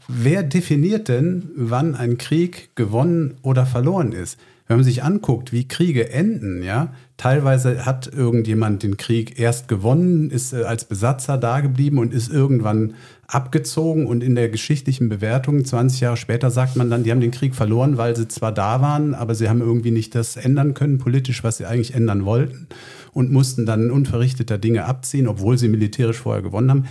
wer definiert denn, wann ein Krieg gewonnen oder verloren ist? Wenn man sich anguckt, wie Kriege enden, ja, teilweise hat irgendjemand den Krieg erst gewonnen, ist äh, als Besatzer dageblieben und ist irgendwann abgezogen und in der geschichtlichen Bewertung 20 Jahre später sagt man dann, die haben den Krieg verloren, weil sie zwar da waren, aber sie haben irgendwie nicht das ändern können politisch, was sie eigentlich ändern wollten und mussten dann unverrichteter Dinge abziehen, obwohl sie militärisch vorher gewonnen haben.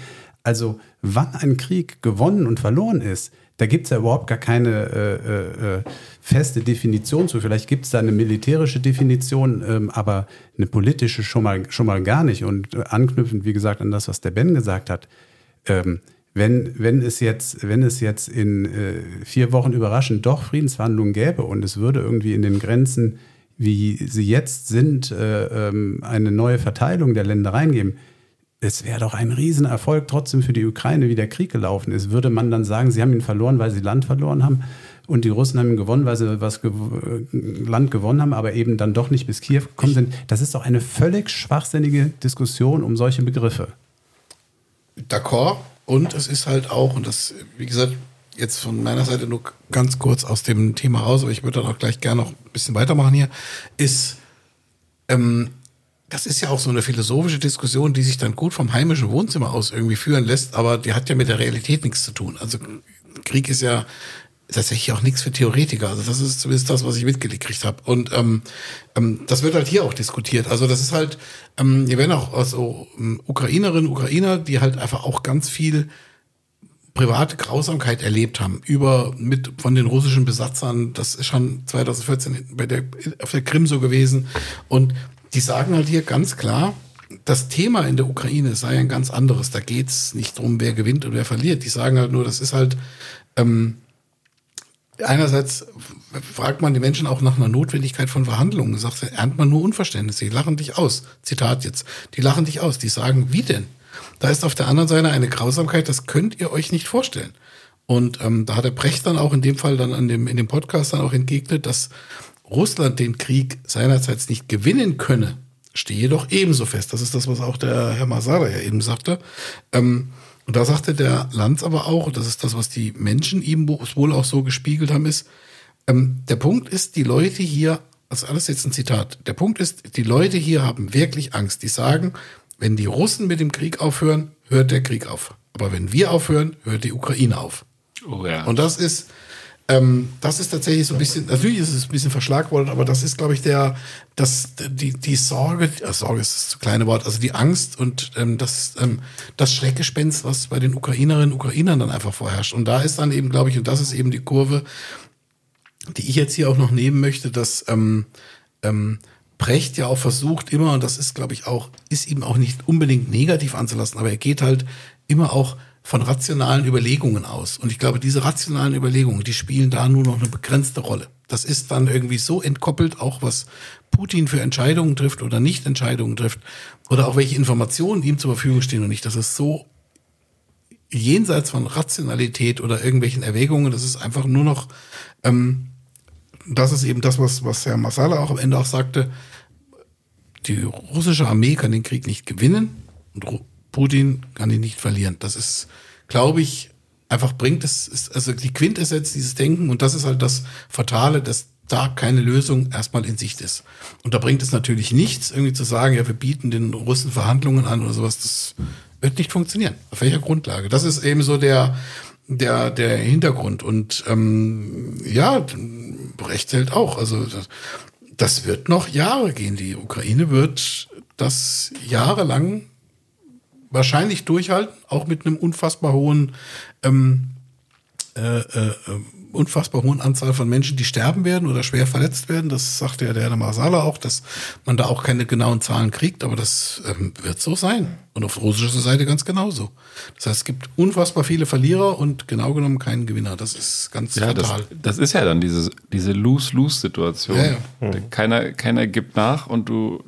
Also wann ein Krieg gewonnen und verloren ist, da gibt es ja überhaupt gar keine äh, äh, äh, feste Definition zu. Vielleicht gibt es da eine militärische Definition, ähm, aber eine politische schon mal, schon mal gar nicht. Und anknüpfend, wie gesagt, an das, was der Ben gesagt hat, ähm, wenn, wenn, es jetzt, wenn es jetzt in äh, vier Wochen überraschend doch Friedensverhandlungen gäbe und es würde irgendwie in den Grenzen, wie sie jetzt sind, äh, ähm, eine neue Verteilung der Länder reingeben, es wäre doch ein Riesenerfolg trotzdem für die Ukraine, wie der Krieg gelaufen ist. Würde man dann sagen, sie haben ihn verloren, weil sie Land verloren haben und die Russen haben ihn gewonnen, weil sie was gew Land gewonnen haben, aber eben dann doch nicht bis Kiew gekommen sind. Das ist doch eine völlig schwachsinnige Diskussion um solche Begriffe. D'accord. Und es ist halt auch, und das, wie gesagt, jetzt von meiner Seite nur ganz kurz aus dem Thema raus, aber ich würde dann auch gleich gerne noch ein bisschen weitermachen hier, ist, ähm, das ist ja auch so eine philosophische Diskussion, die sich dann gut vom heimischen Wohnzimmer aus irgendwie führen lässt, aber die hat ja mit der Realität nichts zu tun. Also Krieg ist ja tatsächlich auch nichts für Theoretiker. Also das ist zumindest das, was ich mitgekriegt habe. Und ähm, ähm, das wird halt hier auch diskutiert. Also das ist halt, ähm, hier werden auch also, ähm, Ukrainerinnen, Ukrainer, die halt einfach auch ganz viel private Grausamkeit erlebt haben über mit von den russischen Besatzern. Das ist schon 2014 bei der auf der Krim so gewesen und die sagen halt hier ganz klar, das Thema in der Ukraine sei ein ganz anderes. Da geht's nicht drum, wer gewinnt und wer verliert. Die sagen halt nur, das ist halt ähm, einerseits fragt man die Menschen auch nach einer Notwendigkeit von Verhandlungen. Sagt, ernt man nur Unverständnis. Die lachen dich aus. Zitat jetzt. Die lachen dich aus. Die sagen, wie denn? Da ist auf der anderen Seite eine Grausamkeit, das könnt ihr euch nicht vorstellen. Und ähm, da hat der Brecht dann auch in dem Fall dann an dem, in dem Podcast dann auch entgegnet, dass Russland den Krieg seinerseits nicht gewinnen könne, stehe jedoch ebenso fest. Das ist das, was auch der Herr Masada ja eben sagte. Ähm, und da sagte der Lanz aber auch, und das ist das, was die Menschen ihm wohl auch so gespiegelt haben, ist, ähm, der Punkt ist, die Leute hier, also alles jetzt ein Zitat, der Punkt ist, die Leute hier haben wirklich Angst. Die sagen, wenn die Russen mit dem Krieg aufhören, hört der Krieg auf. Aber wenn wir aufhören, hört die Ukraine auf. Oh ja. Und das ist, ähm, das ist tatsächlich so ein bisschen, natürlich ist es ein bisschen verschlagwortet, aber das ist, glaube ich, der, das, die, die Sorge, äh, Sorge ist das zu kleine Wort, also die Angst und ähm, das, ähm, das Schreckgespenst, was bei den Ukrainerinnen und Ukrainern dann einfach vorherrscht. Und da ist dann eben, glaube ich, und das ist eben die Kurve, die ich jetzt hier auch noch nehmen möchte, dass ähm, ähm, Precht ja auch versucht immer, und das ist, glaube ich, auch, ist ihm auch nicht unbedingt negativ anzulassen, aber er geht halt immer auch von rationalen Überlegungen aus. Und ich glaube, diese rationalen Überlegungen, die spielen da nur noch eine begrenzte Rolle. Das ist dann irgendwie so entkoppelt, auch was Putin für Entscheidungen trifft oder nicht Entscheidungen trifft oder auch welche Informationen ihm zur Verfügung stehen und nicht. Das ist so jenseits von Rationalität oder irgendwelchen Erwägungen. Das ist einfach nur noch, ähm, das ist eben das, was, was Herr Masala auch am Ende auch sagte. Die russische Armee kann den Krieg nicht gewinnen und Putin kann ihn nicht verlieren. Das ist, glaube ich, einfach bringt es, ist also die Quintessenz dieses Denken und das ist halt das Fatale, dass da keine Lösung erstmal in Sicht ist. Und da bringt es natürlich nichts, irgendwie zu sagen, ja, wir bieten den Russen Verhandlungen an oder sowas. Das wird nicht funktionieren. Auf welcher Grundlage? Das ist eben so der, der, der Hintergrund. Und ähm, ja, Brecht hält auch. Also das, das wird noch Jahre gehen. Die Ukraine wird das jahrelang wahrscheinlich durchhalten, auch mit einem unfassbar hohen ähm, äh, äh, unfassbar hohen Anzahl von Menschen, die sterben werden oder schwer verletzt werden. Das sagte ja der Herr Masala auch, dass man da auch keine genauen Zahlen kriegt, aber das ähm, wird so sein. Und auf russischer Seite ganz genauso. Das heißt, es gibt unfassbar viele Verlierer und genau genommen keinen Gewinner. Das ist ganz ja, fatal. Das, das ist ja dann diese, diese Lose-Lose-Situation. Ja, ja. Keiner, keiner gibt nach und du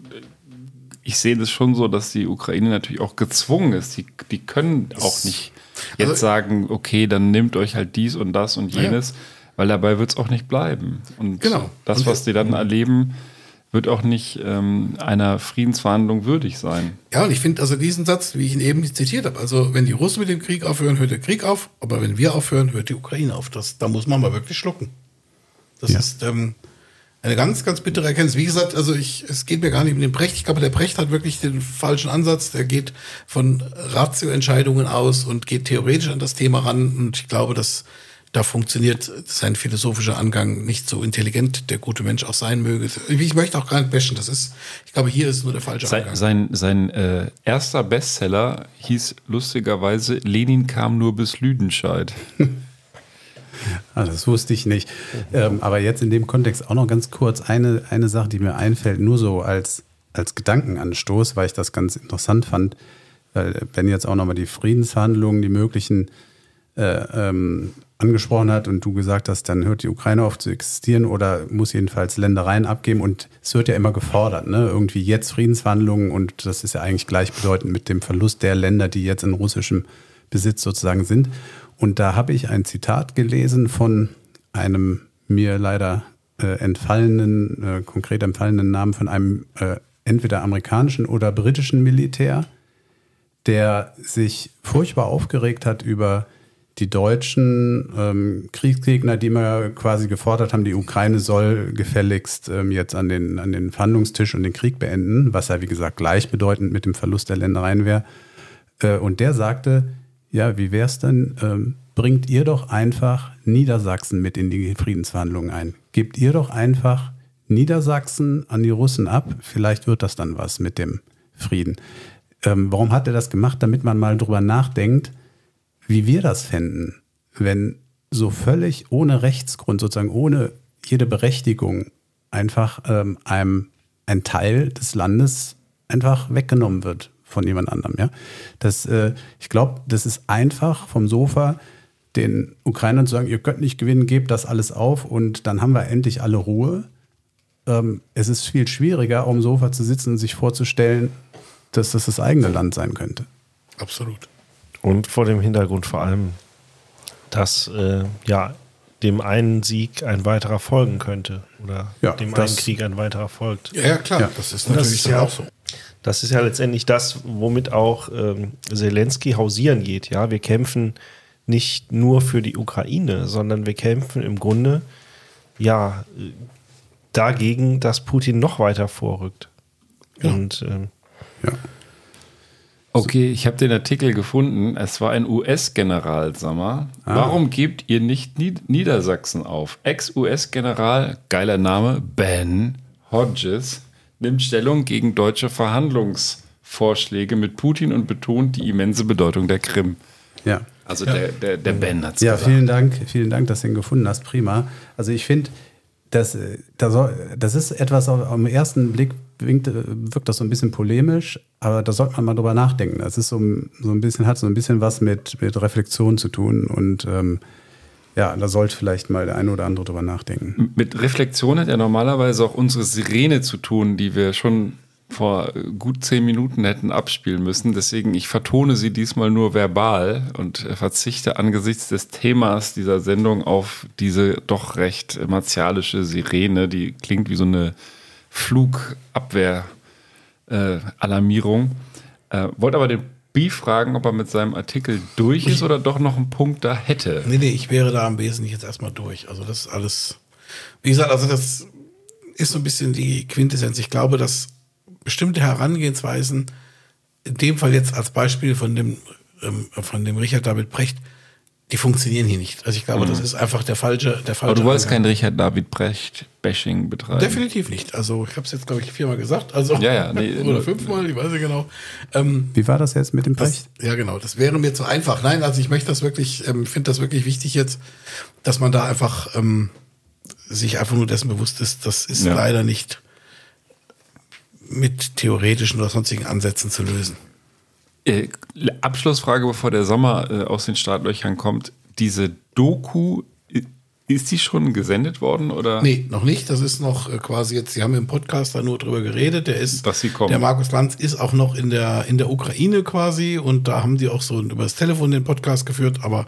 ich sehe das schon so, dass die Ukraine natürlich auch gezwungen ist. Die, die können auch nicht jetzt also, sagen, okay, dann nehmt euch halt dies und das und jenes, ja. weil dabei wird es auch nicht bleiben. Und genau. das, was die dann erleben, wird auch nicht ähm, einer Friedensverhandlung würdig sein. Ja, und ich finde also diesen Satz, wie ich ihn eben zitiert habe, also wenn die Russen mit dem Krieg aufhören, hört der Krieg auf, aber wenn wir aufhören, hört die Ukraine auf. Das, da muss man mal wirklich schlucken. Das ja. ist ähm, eine ganz, ganz bittere Erkenntnis. Wie gesagt, also ich, es geht mir gar nicht um den Brecht. Ich glaube, der Brecht hat wirklich den falschen Ansatz. Der geht von Ratio-Entscheidungen aus und geht theoretisch an das Thema ran. Und ich glaube, dass da funktioniert sein philosophischer Angang nicht so intelligent, der gute Mensch auch sein möge. Ich möchte auch gar nicht bashen. Das ist, ich glaube, hier ist nur der falsche Angang. Sein, sein äh, erster Bestseller hieß lustigerweise Lenin kam nur bis Lüdenscheid. Ah, das wusste ich nicht. Ähm, aber jetzt in dem Kontext auch noch ganz kurz eine, eine Sache, die mir einfällt, nur so als, als Gedankenanstoß, weil ich das ganz interessant fand. Weil, wenn jetzt auch nochmal die Friedensverhandlungen, die möglichen äh, ähm, angesprochen hat und du gesagt hast, dann hört die Ukraine auf zu existieren oder muss jedenfalls Ländereien abgeben und es wird ja immer gefordert, ne? irgendwie jetzt Friedensverhandlungen und das ist ja eigentlich gleichbedeutend mit dem Verlust der Länder, die jetzt in russischem Besitz sozusagen sind. Und da habe ich ein Zitat gelesen von einem mir leider äh, entfallenen, äh, konkret entfallenen Namen von einem äh, entweder amerikanischen oder britischen Militär, der sich furchtbar aufgeregt hat über die deutschen ähm, Kriegsgegner, die immer quasi gefordert haben, die Ukraine soll gefälligst ähm, jetzt an den, an den Verhandlungstisch und den Krieg beenden, was ja wie gesagt gleichbedeutend mit dem Verlust der Ländereien wäre. Äh, und der sagte, ja, wie wäre es denn? Ähm, bringt ihr doch einfach Niedersachsen mit in die Friedensverhandlungen ein. Gebt ihr doch einfach Niedersachsen an die Russen ab. Vielleicht wird das dann was mit dem Frieden. Ähm, warum hat er das gemacht? Damit man mal drüber nachdenkt, wie wir das fänden, wenn so völlig ohne Rechtsgrund, sozusagen ohne jede Berechtigung, einfach ähm, einem ein Teil des Landes einfach weggenommen wird von jemand anderem. Ja? Das, äh, ich glaube, das ist einfach vom Sofa den Ukrainern zu sagen, ihr könnt nicht gewinnen, gebt das alles auf und dann haben wir endlich alle Ruhe. Ähm, es ist viel schwieriger, auf dem Sofa zu sitzen und sich vorzustellen, dass das das eigene Land sein könnte. Absolut. Und vor dem Hintergrund vor allem, dass äh, ja dem einen Sieg ein weiterer folgen könnte oder ja, dem einen Krieg ein weiterer folgt. Ja, ja klar, ja. das ist natürlich das ist ja auch so. Das ist ja letztendlich das, womit auch ähm, Zelensky hausieren geht. Ja, wir kämpfen nicht nur für die Ukraine, sondern wir kämpfen im Grunde ja dagegen, dass Putin noch weiter vorrückt. Ja. Und ähm, ja. Okay, ich habe den Artikel gefunden. Es war ein US-General, sag mal. Ah. Warum gebt ihr nicht Niedersachsen auf? Ex-US-General, geiler Name, Ben Hodges, nimmt Stellung gegen deutsche Verhandlungsvorschläge mit Putin und betont die immense Bedeutung der Krim. Ja. Also ja. der, der, der Ben hat es Ja, gesagt. vielen Dank, vielen Dank, dass du ihn gefunden hast. Prima. Also ich finde, das, das, das ist etwas, am ersten Blick wirkt, wirkt das so ein bisschen polemisch, aber da sollte man mal drüber nachdenken. Das ist so, so ein bisschen, hat so ein bisschen was mit, mit Reflexion zu tun und ähm, ja, da sollte vielleicht mal der eine oder andere drüber nachdenken. Mit Reflexion hat ja normalerweise auch unsere Sirene zu tun, die wir schon vor gut zehn Minuten hätten abspielen müssen. Deswegen, ich vertone sie diesmal nur verbal und verzichte angesichts des Themas dieser Sendung auf diese doch recht martialische Sirene, die klingt wie so eine Flugabwehr-Alarmierung. Äh, äh, wollte aber den B fragen, ob er mit seinem Artikel durch ist oder doch noch einen Punkt da hätte. Nee, nee, ich wäre da am Wesentlichen jetzt erstmal durch. Also das ist alles, wie gesagt, also das ist so ein bisschen die Quintessenz. Ich glaube, dass bestimmte Herangehensweisen, in dem Fall jetzt als Beispiel von dem, ähm, von dem Richard David Brecht, die funktionieren hier nicht. Also ich glaube, mhm. das ist einfach der falsche, der falsche. Aber du wolltest kein Richard David Brecht Bashing betreiben. Definitiv nicht. Also ich habe es jetzt glaube ich viermal gesagt. Also ja, ja, nee, oder fünfmal, ich weiß nicht genau. Ähm, Wie war das jetzt mit dem Brecht? Das, ja, genau. Das wäre mir zu einfach. Nein, also ich möchte das wirklich, ähm, finde das wirklich wichtig jetzt, dass man da einfach ähm, sich einfach nur dessen bewusst ist. Das ist ja. leider nicht mit theoretischen oder sonstigen Ansätzen zu lösen. Äh, Abschlussfrage, bevor der Sommer äh, aus den Startlöchern kommt. Diese Doku, ist die schon gesendet worden oder? Nee, noch nicht. Das ist noch äh, quasi jetzt, Sie haben im Podcast da nur drüber geredet. Der ist, Dass sie kommen. der Markus Lanz ist auch noch in der, in der Ukraine quasi und da haben die auch so über das Telefon den Podcast geführt. Aber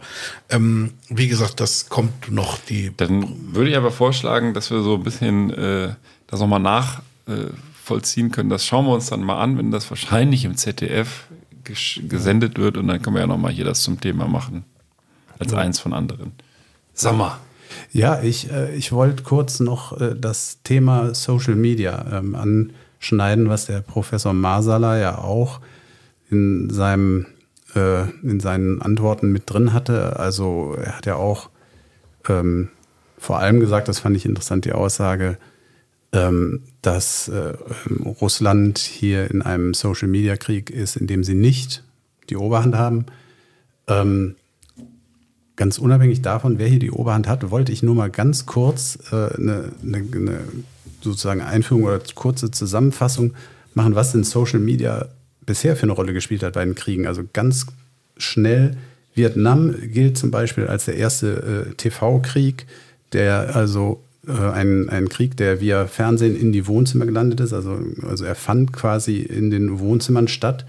ähm, wie gesagt, das kommt noch. Die Dann würde ich aber vorschlagen, dass wir so ein bisschen äh, das nochmal nachvollziehen können. Das schauen wir uns dann mal an, wenn das wahrscheinlich im ZDF gesendet wird und dann können wir ja nochmal hier das zum Thema machen. Als eins von anderen. Sommer. Ja, ich, äh, ich wollte kurz noch äh, das Thema Social Media ähm, anschneiden, was der Professor Masala ja auch in, seinem, äh, in seinen Antworten mit drin hatte. Also er hat ja auch ähm, vor allem gesagt, das fand ich interessant, die Aussage, dass äh, Russland hier in einem Social-Media-Krieg ist, in dem sie nicht die Oberhand haben. Ähm, ganz unabhängig davon, wer hier die Oberhand hat, wollte ich nur mal ganz kurz äh, eine, eine, sozusagen Einführung oder kurze Zusammenfassung machen, was denn Social Media bisher für eine Rolle gespielt hat bei den Kriegen. Also ganz schnell. Vietnam gilt zum Beispiel als der erste äh, TV-Krieg, der also ein, ein Krieg, der via Fernsehen in die Wohnzimmer gelandet ist. Also, also er fand quasi in den Wohnzimmern statt.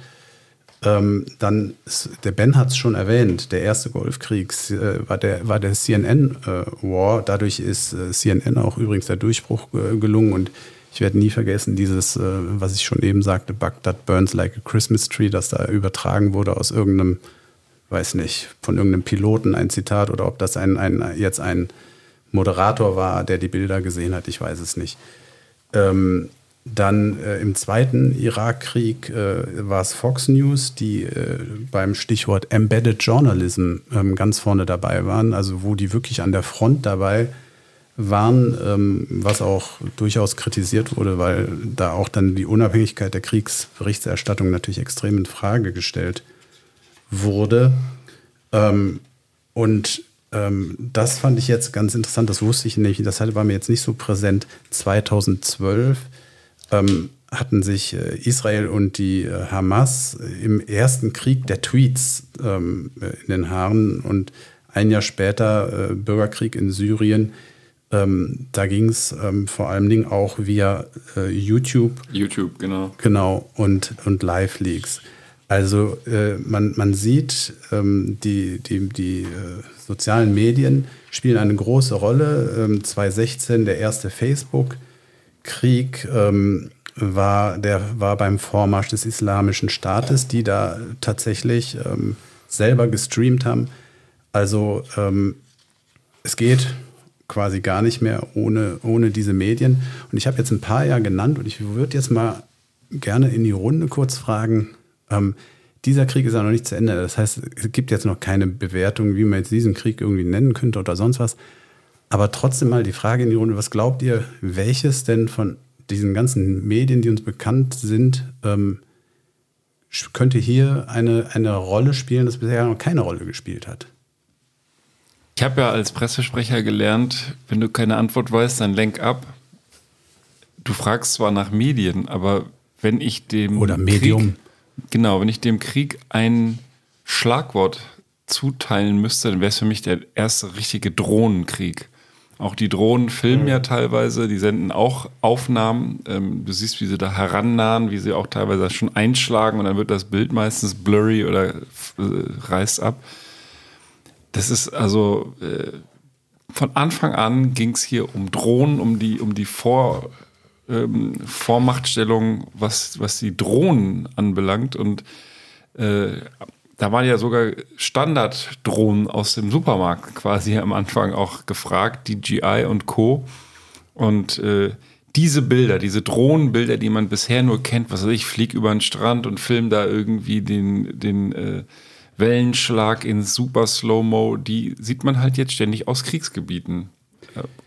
Ähm, dann, der Ben hat es schon erwähnt, der erste Golfkrieg äh, war der, war der CNN-War. Äh, Dadurch ist äh, CNN auch übrigens der Durchbruch äh, gelungen. Und ich werde nie vergessen, dieses, äh, was ich schon eben sagte, Baghdad burns like a Christmas tree, das da übertragen wurde aus irgendeinem, weiß nicht, von irgendeinem Piloten ein Zitat oder ob das ein, ein jetzt ein Moderator war, der die Bilder gesehen hat, ich weiß es nicht. Ähm, dann äh, im zweiten Irakkrieg äh, war es Fox News, die äh, beim Stichwort Embedded Journalism ähm, ganz vorne dabei waren, also wo die wirklich an der Front dabei waren, ähm, was auch durchaus kritisiert wurde, weil da auch dann die Unabhängigkeit der Kriegsberichterstattung natürlich extrem in Frage gestellt wurde. Ähm, und ähm, das fand ich jetzt ganz interessant, das wusste ich nämlich, das war mir jetzt nicht so präsent. 2012 ähm, hatten sich äh, Israel und die äh, Hamas im ersten Krieg der Tweets ähm, in den Haaren und ein Jahr später äh, Bürgerkrieg in Syrien. Ähm, da ging es ähm, vor allen Dingen auch via äh, YouTube. YouTube, genau. Genau, und, und Live-Leaks. Also äh, man, man sieht, ähm, die, die, die äh, sozialen Medien spielen eine große Rolle. Ähm, 2016 der erste Facebook-Krieg ähm, war, der war beim Vormarsch des Islamischen Staates, die da tatsächlich ähm, selber gestreamt haben. Also ähm, es geht quasi gar nicht mehr ohne, ohne diese Medien. Und ich habe jetzt ein paar ja genannt und ich würde jetzt mal gerne in die Runde kurz fragen, ähm, dieser Krieg ist ja noch nicht zu Ende. Das heißt, es gibt jetzt noch keine Bewertung, wie man jetzt diesen Krieg irgendwie nennen könnte oder sonst was. Aber trotzdem mal die Frage in die Runde, was glaubt ihr, welches denn von diesen ganzen Medien, die uns bekannt sind, ähm, könnte hier eine, eine Rolle spielen, das bisher noch keine Rolle gespielt hat? Ich habe ja als Pressesprecher gelernt, wenn du keine Antwort weißt, dann lenk ab. Du fragst zwar nach Medien, aber wenn ich dem Oder Medium. Krieg, genau, wenn ich dem Krieg ein Schlagwort zuteilen müsste, dann wäre es für mich der erste richtige Drohnenkrieg. Auch die Drohnen filmen ja teilweise, die senden auch Aufnahmen. Ähm, du siehst, wie sie da herannahen, wie sie auch teilweise schon einschlagen und dann wird das Bild meistens blurry oder äh, reißt ab. Das ist also äh, von Anfang an ging es hier um Drohnen, um die, um die Vor, ähm, Vormachtstellung, was, was die Drohnen anbelangt. Und äh, da waren ja sogar Standarddrohnen aus dem Supermarkt quasi am Anfang auch gefragt, DJI und Co. Und äh, diese Bilder, diese Drohnenbilder, die man bisher nur kennt, was weiß ich, flieg über den Strand und film da irgendwie den, den äh, Wellenschlag in super Slow-Mo, die sieht man halt jetzt ständig aus Kriegsgebieten.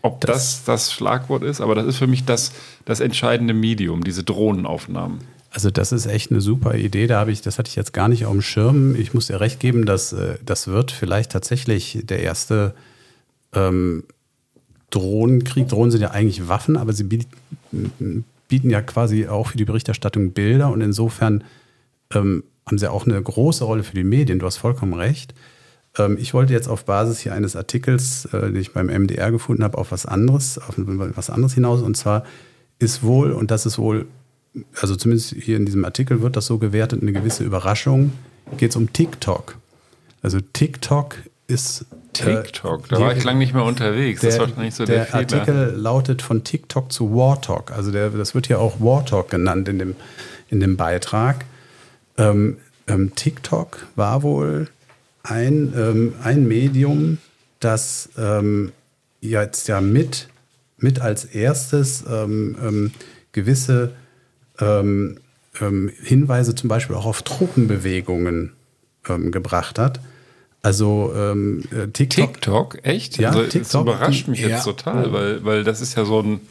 Ob das, das Schlagwort ist, aber das ist für mich das, das entscheidende Medium, diese Drohnenaufnahmen. Also das ist echt eine super Idee. Da habe ich, das hatte ich jetzt gar nicht auf dem Schirm. Ich muss dir recht geben, dass äh, das wird vielleicht tatsächlich der erste ähm, Drohnenkrieg. Drohnen sind ja eigentlich Waffen, aber sie bieten, bieten ja quasi auch für die Berichterstattung Bilder und insofern ähm, haben sie auch eine große Rolle für die Medien. Du hast vollkommen recht. Ähm, ich wollte jetzt auf Basis hier eines Artikels, äh, den ich beim MDR gefunden habe, auf was anderes, auf was anderes hinaus. Und zwar ist wohl, und das ist wohl, also zumindest hier in diesem Artikel wird das so gewertet, eine gewisse Überraschung, geht es um TikTok. Also TikTok ist TikTok, da war ich lange nicht mehr unterwegs. Der, das war wahrscheinlich so der, der. Artikel lautet von TikTok zu War Talk. Also der, das wird hier auch War Talk genannt in dem, in dem Beitrag. Ähm, ähm, TikTok war wohl ein, ähm, ein Medium, das ähm, jetzt ja mit, mit als erstes ähm, ähm, gewisse ähm, ähm, Hinweise zum Beispiel auch auf Truppenbewegungen gebracht hat. Also äh, TikTok, TikTok, echt? Ja, also, Das TikTok, überrascht mich ja. jetzt total, weil, weil das ist ja so ein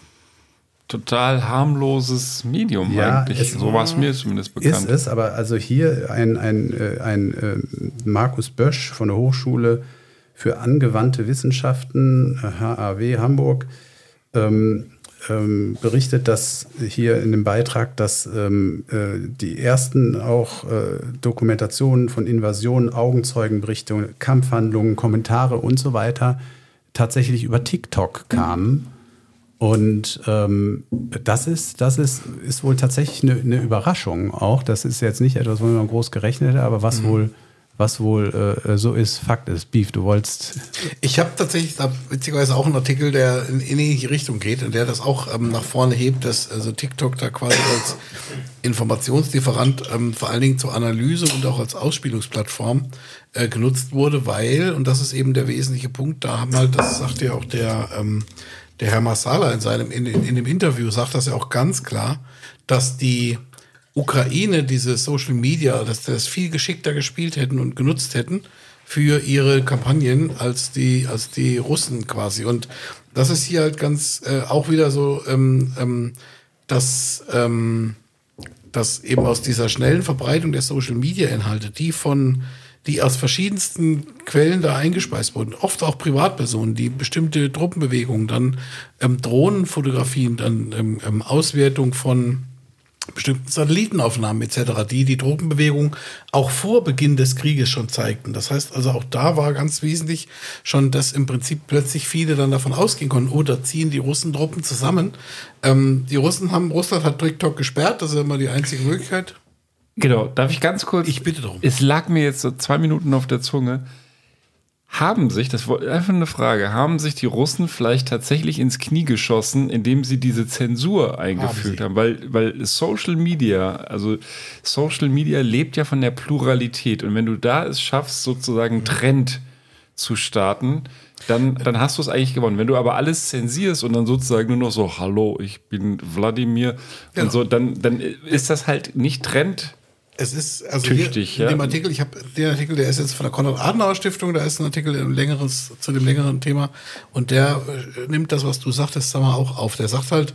total harmloses Medium Ja, eigentlich. So war es mir zumindest bekannt. Ist es, aber also hier ein, ein, äh, ein äh, Markus Bösch von der Hochschule für angewandte Wissenschaften, HAW Hamburg, ähm, ähm, berichtet, dass hier in dem Beitrag, dass ähm, äh, die ersten auch äh, Dokumentationen von Invasionen, Augenzeugenberichte, Kampfhandlungen, Kommentare und so weiter tatsächlich über TikTok kamen. Und ähm, das ist, das ist, ist wohl tatsächlich eine, eine Überraschung auch. Das ist jetzt nicht etwas, womit man groß gerechnet hätte, aber was wohl, was wohl äh, so ist, Fakt ist. Beef, du wolltest. Ich habe tatsächlich da witzigerweise auch einen Artikel, der in, in ähnliche Richtung geht und der das auch ähm, nach vorne hebt, dass also TikTok da quasi als Informationslieferant ähm, vor allen Dingen zur Analyse und auch als Ausspielungsplattform äh, genutzt wurde, weil, und das ist eben der wesentliche Punkt, da haben halt, das sagt ja auch der, ähm, der Herr Marsala in seinem, in, in, dem Interview, sagt das ja auch ganz klar, dass die Ukraine diese Social Media, dass das viel geschickter gespielt hätten und genutzt hätten für ihre Kampagnen als die, als die Russen quasi. Und das ist hier halt ganz äh, auch wieder so, ähm, ähm, dass, ähm, dass eben aus dieser schnellen Verbreitung der Social Media Inhalte, die von die aus verschiedensten Quellen da eingespeist wurden, oft auch Privatpersonen, die bestimmte Truppenbewegungen, dann ähm, Drohnenfotografien, dann ähm, ähm, Auswertung von bestimmten Satellitenaufnahmen etc., die die Truppenbewegung auch vor Beginn des Krieges schon zeigten. Das heißt also auch da war ganz wesentlich schon, dass im Prinzip plötzlich viele dann davon ausgehen konnten, oh, da ziehen die Russen Truppen zusammen. Ähm, die Russen haben, Russland hat TikTok gesperrt, das ist immer die einzige Möglichkeit. Genau, darf ich ganz kurz? Ich bitte darum. Es lag mir jetzt so zwei Minuten auf der Zunge. Haben sich, das war einfach eine Frage, haben sich die Russen vielleicht tatsächlich ins Knie geschossen, indem sie diese Zensur eingefügt haben? Weil, weil Social Media, also Social Media lebt ja von der Pluralität. Und wenn du da es schaffst, sozusagen Trend zu starten, dann, dann hast du es eigentlich gewonnen. Wenn du aber alles zensierst und dann sozusagen nur noch so, hallo, ich bin Wladimir Genau. und so, dann, dann ist das halt nicht Trend. Es ist also Tüchtig, hier, in ja. dem Artikel, ich habe den Artikel, der ist jetzt von der Konrad-Adenauer-Stiftung, da ist ein Artikel ein längeres, zu dem längeren Thema und der äh, nimmt das, was du sagtest, sag mal, auch auf. Der sagt halt,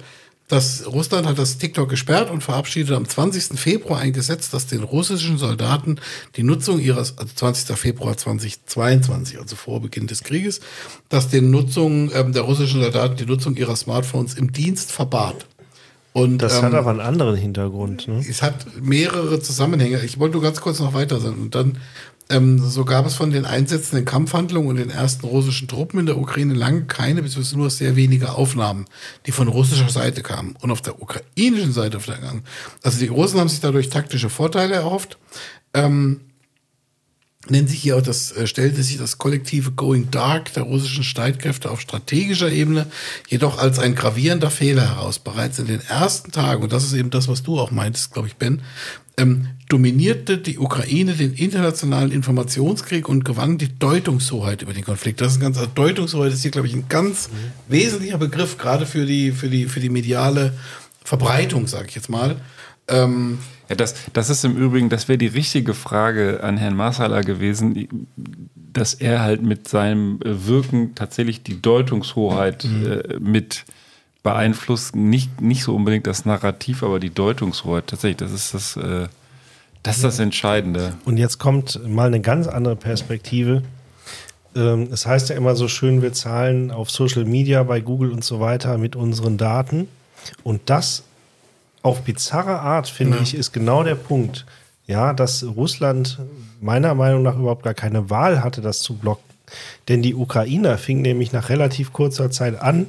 dass Russland hat das TikTok gesperrt und verabschiedet am 20. Februar ein Gesetz, das den russischen Soldaten die Nutzung ihres, also 20. Februar 2022, also vor Beginn des Krieges, dass den Nutzung ähm, der russischen Soldaten die Nutzung ihrer Smartphones im Dienst verbat. Und, Das ähm, hat aber einen anderen Hintergrund. Ne? es hat mehrere Zusammenhänge. Ich wollte nur ganz kurz noch weiter sein. Und dann, ähm, so gab es von den Einsätzen in Kampfhandlungen und den ersten russischen Truppen in der Ukraine lange keine, beziehungsweise nur sehr wenige Aufnahmen, die von russischer Seite kamen. Und auf der ukrainischen Seite auf der. Also die Russen haben sich dadurch taktische Vorteile erhofft. Ähm, nennt sich hier auch das, äh, stellte sich das kollektive Going Dark der russischen Streitkräfte auf strategischer Ebene jedoch als ein gravierender Fehler heraus. Bereits in den ersten Tagen, und das ist eben das, was du auch meintest, glaube ich, Ben, ähm, dominierte die Ukraine den internationalen Informationskrieg und gewann die Deutungshoheit über den Konflikt. Das ist ein ganz, also Deutungshoheit ist hier, glaube ich, ein ganz wesentlicher Begriff, gerade für die, für die, für die mediale Verbreitung, sage ich jetzt mal. Ähm, Ja, das, das ist im Übrigen, das wäre die richtige Frage an Herrn Marsala gewesen, dass er halt mit seinem äh, Wirken tatsächlich die Deutungshoheit äh, mit beeinflusst. Nicht, nicht so unbedingt das Narrativ, aber die Deutungshoheit. Tatsächlich, das ist das, äh, das, ist das Entscheidende. Und jetzt kommt mal eine ganz andere Perspektive. Ähm, Es heißt ja immer so schön, wir zahlen auf Social Media, bei Google und so weiter mit unseren Daten. Und das auf bizarre Art, finde Ja. ich, ist genau der Punkt. Ja, dass Russland meiner Meinung nach überhaupt gar keine Wahl hatte, das zu blocken. Denn die Ukrainer fingen nämlich nach relativ kurzer Zeit an,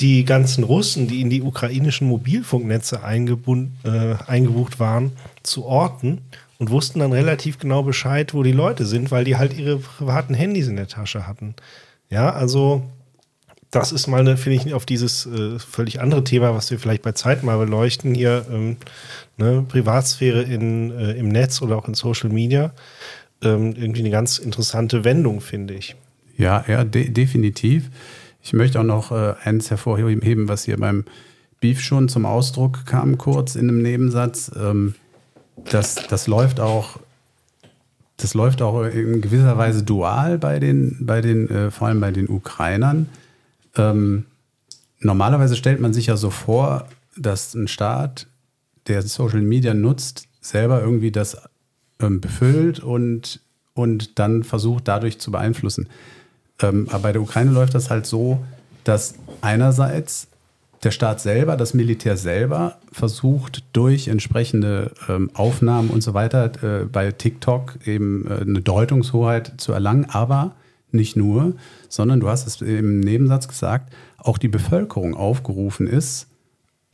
die ganzen Russen, die in die ukrainischen Mobilfunknetze äh, eingebucht waren, zu orten und wussten dann relativ genau Bescheid, wo die Leute sind, weil die halt ihre privaten Handys in der Tasche hatten. Ja, also das ist mal, eine, finde ich, auf dieses äh, völlig andere Thema, was wir vielleicht bei Zeit mal beleuchten, hier ähm, ne, Privatsphäre in, äh, im Netz oder auch in Social Media, ähm, irgendwie eine ganz interessante Wendung, finde ich. Ja, ja, de definitiv. Ich möchte auch noch äh, eins hervorheben, was hier beim Beef schon zum Ausdruck kam, kurz in einem Nebensatz. Ähm, das, das läuft auch, das läuft auch in gewisser Weise dual bei den, bei den, äh, vor allem bei den Ukrainern. Ähm, normalerweise stellt man sich ja so vor, dass ein Staat, der Social Media nutzt, selber irgendwie das ähm, befüllt und, und dann versucht, dadurch zu beeinflussen. Ähm, aber bei der Ukraine läuft das halt so, dass einerseits der Staat selber, das Militär selber versucht durch entsprechende ähm, Aufnahmen und so weiter äh, bei TikTok eben äh, eine Deutungshoheit zu erlangen, aber nicht nur, sondern du hast es im Nebensatz gesagt, auch die Bevölkerung aufgerufen ist,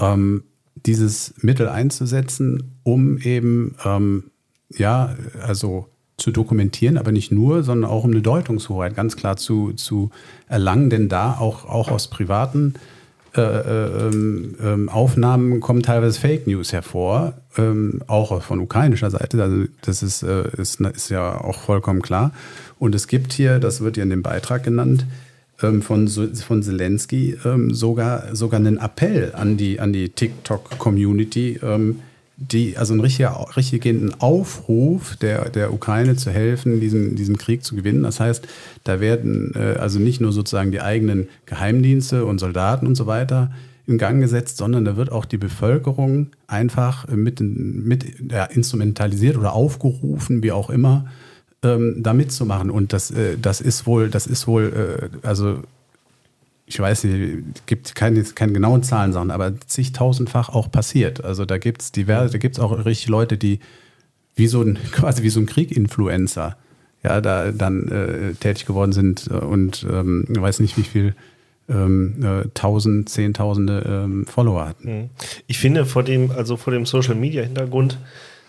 ähm, dieses Mittel einzusetzen, um eben ähm, ja, also zu dokumentieren, aber nicht nur, sondern auch um eine Deutungshoheit ganz klar zu, zu erlangen, denn da auch, auch aus privaten äh, äh, ähm, ähm, Aufnahmen kommen teilweise Fake News hervor, ähm, auch von ukrainischer Seite. Also das ist, äh, ist, ist ja auch vollkommen klar. Und es gibt hier, das wird ja in dem Beitrag genannt, ähm, von, von Zelensky ähm, sogar, sogar einen Appell an die, an die TikTok-Community, ähm, die, also einen richtiger, richtigen Aufruf der, der Ukraine zu helfen, diesen, diesen Krieg zu gewinnen. Das heißt, da werden äh, also nicht nur sozusagen die eigenen Geheimdienste und Soldaten und so weiter in Gang gesetzt, sondern da wird auch die Bevölkerung einfach mit, mit ja, instrumentalisiert oder aufgerufen, wie auch immer, ähm, da mitzumachen. Und das, äh, das ist wohl, das ist wohl, äh, also ich weiß es gibt keine, keine genauen Zahlen, sagen, aber zigtausendfach auch passiert. Also da gibt es diverse, da gibt es auch richtig Leute, die wie so ein, quasi wie so ein Krieg-Influencer, ja, da dann äh, tätig geworden sind äh, und ähm, weiß nicht, wie viel ähm, äh, tausend, zehntausende ähm, Follower hatten. Ich finde, vor dem, also vor dem Social Media Hintergrund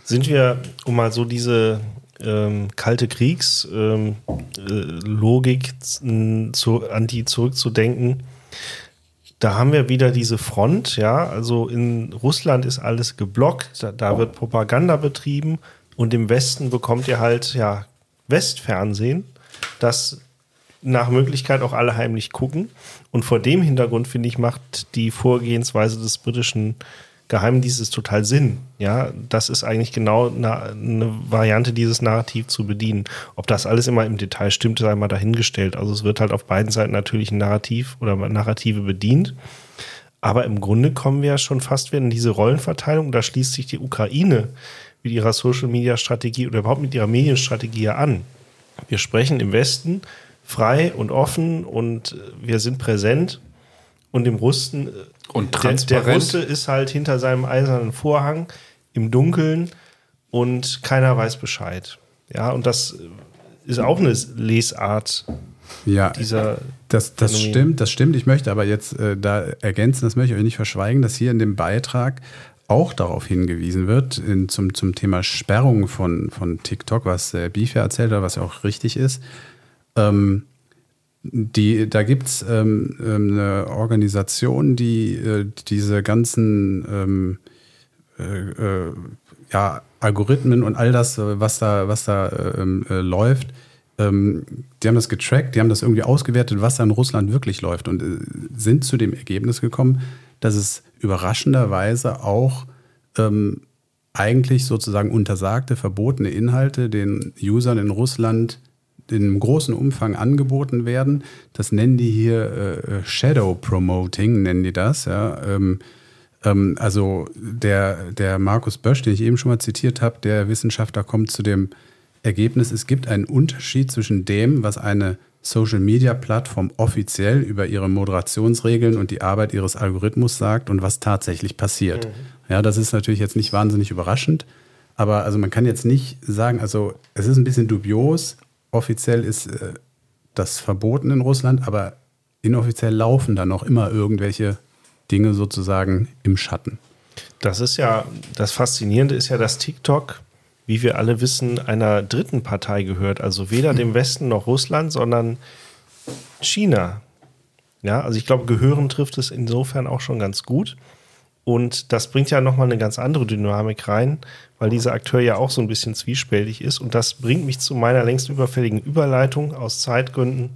sind wir, um mal so diese ähm, kalte Kriegslogik äh, Logik z- zu, an die zurückzudenken. Da haben wir wieder diese Front, ja, also in Russland ist alles geblockt, da, da wird Propaganda betrieben und im Westen bekommt ihr halt, ja, Westfernsehen, das nach Möglichkeit auch alle heimlich gucken. Und vor dem Hintergrund, finde ich, macht die Vorgehensweise des britischen Geheimdienstes total Sinn. Ja, das ist eigentlich genau eine, Variante, dieses Narrativ zu bedienen. Ob das alles immer im Detail stimmt, sei mal dahingestellt. Also es wird halt auf beiden Seiten natürlich ein Narrativ oder Narrative bedient. Aber im Grunde kommen wir ja schon fast wieder in diese Rollenverteilung. Da schließt sich die Ukraine mit ihrer Social-Media-Strategie oder überhaupt mit ihrer Medienstrategie an. Wir sprechen im Westen frei und offen und wir sind präsent. Und im Russen, Und der, der transparent. Russe ist halt hinter seinem eisernen Vorhang im Dunkeln und keiner weiß Bescheid. Ja, und das ist auch eine Lesart Ja, dieser das, das Phänomen. stimmt, das stimmt. Ich möchte aber jetzt äh, da ergänzen, das möchte ich euch nicht verschweigen, dass hier in dem Beitrag auch darauf hingewiesen wird, in, zum, zum Thema Sperrung von, von TikTok, was äh, Beef ja erzählt hat, was ja auch richtig ist. Ähm, die, da gibt es ähm, ähm, eine Organisation, die äh, diese ganzen ähm, äh, äh, ja, Algorithmen und all das, äh, was da, was da ähm, äh, läuft, ähm, die haben das getrackt, die haben das irgendwie ausgewertet, was da in Russland wirklich läuft und sind zu dem Ergebnis gekommen, dass es überraschenderweise auch ähm, eigentlich sozusagen untersagte, verbotene Inhalte den Usern in Russland in einem großen Umfang angeboten werden. Das nennen die hier äh, Shadow Promoting, nennen die das. Ja. Ähm, ähm, also der, der Markus Bösch, den ich eben schon mal zitiert habe, der Wissenschaftler kommt zu dem Ergebnis, es gibt einen Unterschied zwischen dem, was eine Social-Media-Plattform offiziell über ihre Moderationsregeln und die Arbeit ihres Algorithmus sagt und was tatsächlich passiert. Ja, das ist natürlich jetzt nicht wahnsinnig überraschend, aber also man kann jetzt nicht sagen, also es ist ein bisschen dubios. Offiziell ist äh, das verboten in Russland, aber inoffiziell laufen da noch immer irgendwelche Dinge sozusagen im Schatten. Das ist ja, das Faszinierende ist ja, dass TikTok, wie wir alle wissen, einer dritten Partei gehört. Also weder dem Westen noch Russland, sondern China. Ja, also ich glaube, gehören trifft es insofern auch schon ganz gut. Und das bringt ja nochmal eine ganz andere Dynamik rein, weil dieser Akteur ja auch so ein bisschen zwiespältig ist. Und das bringt mich zu meiner längst überfälligen Überleitung aus Zeitgründen.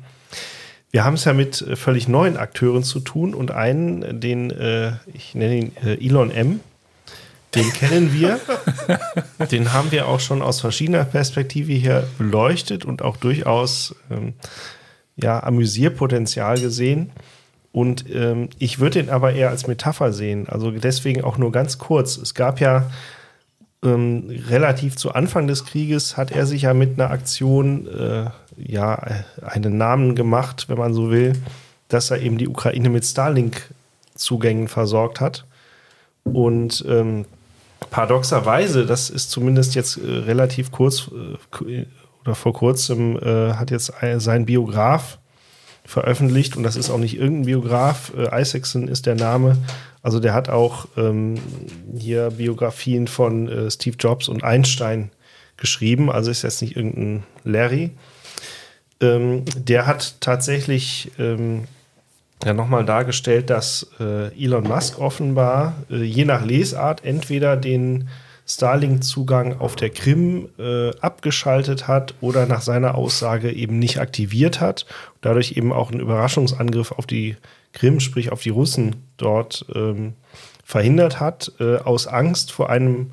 Wir haben es ja mit äh, völlig neuen Akteuren zu tun und einen, den, äh, ich nenne ihn äh, Elon M., den kennen wir. den haben wir auch schon aus verschiedener Perspektive hier beleuchtet und auch durchaus ähm, ja, Amüsierpotenzial gesehen. Und ähm, ich würde ihn aber eher als Metapher sehen. Also deswegen auch nur ganz kurz. Es gab ja ähm, relativ zu Anfang des Krieges hat er sich ja mit einer Aktion äh, ja einen Namen gemacht, wenn man so will, dass er eben die Ukraine mit Starlink-Zugängen versorgt hat. Und ähm, paradoxerweise, das ist zumindest jetzt äh, relativ kurz äh, oder vor kurzem äh, hat jetzt ein, sein Biograf veröffentlicht und das ist auch nicht irgendein Biograf. Äh, Isaacson ist der Name. Also der hat auch ähm, hier Biografien von äh, Steve Jobs und Einstein geschrieben. Also ist jetzt nicht irgendein Larry. Ähm, der hat tatsächlich ähm, ja nochmal dargestellt, dass äh, Elon Musk offenbar äh, je nach Lesart entweder den Starlink-Zugang auf der Krim äh, abgeschaltet hat oder nach seiner Aussage eben nicht aktiviert hat. Dadurch eben auch einen Überraschungsangriff auf die Krim, sprich auf die Russen dort ähm, verhindert hat, äh, aus Angst vor einem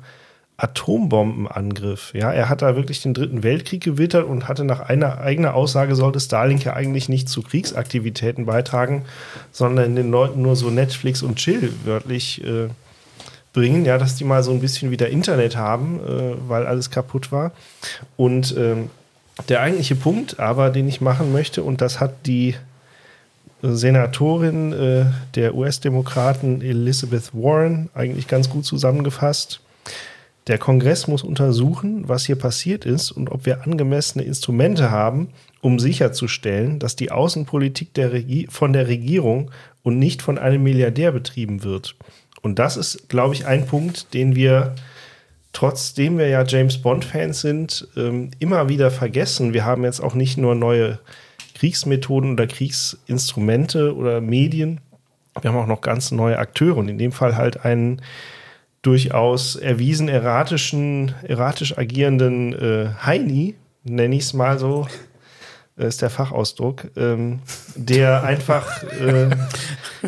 Atombombenangriff. Ja, er hat da wirklich den Dritten Weltkrieg gewittert und hatte nach einer eigener Aussage sollte Starlink ja eigentlich nicht zu Kriegsaktivitäten beitragen, sondern den Leuten nur so Netflix und Chill wörtlich äh, bringen, ja, dass die mal so ein bisschen wieder Internet haben, äh, weil alles kaputt war. Und ähm, der eigentliche Punkt aber, den ich machen möchte, und das hat die Senatorin äh, der US-Demokraten Elizabeth Warren eigentlich ganz gut zusammengefasst. Der Kongress muss untersuchen, was hier passiert ist und ob wir angemessene Instrumente haben, um sicherzustellen, dass die Außenpolitik der von der Regierung und nicht von einem Milliardär betrieben wird. Und das ist, glaube ich, ein Punkt, den wir, trotzdem wir ja James Bond-Fans sind, ähm, immer wieder vergessen. Wir haben jetzt auch nicht nur neue Kriegsmethoden oder Kriegsinstrumente oder Medien, wir haben auch noch ganz neue Akteure und in dem Fall halt einen durchaus erwiesen erratischen, erratisch agierenden äh, Heini, nenne ich es mal so, ist der Fachausdruck, ähm, der einfach äh,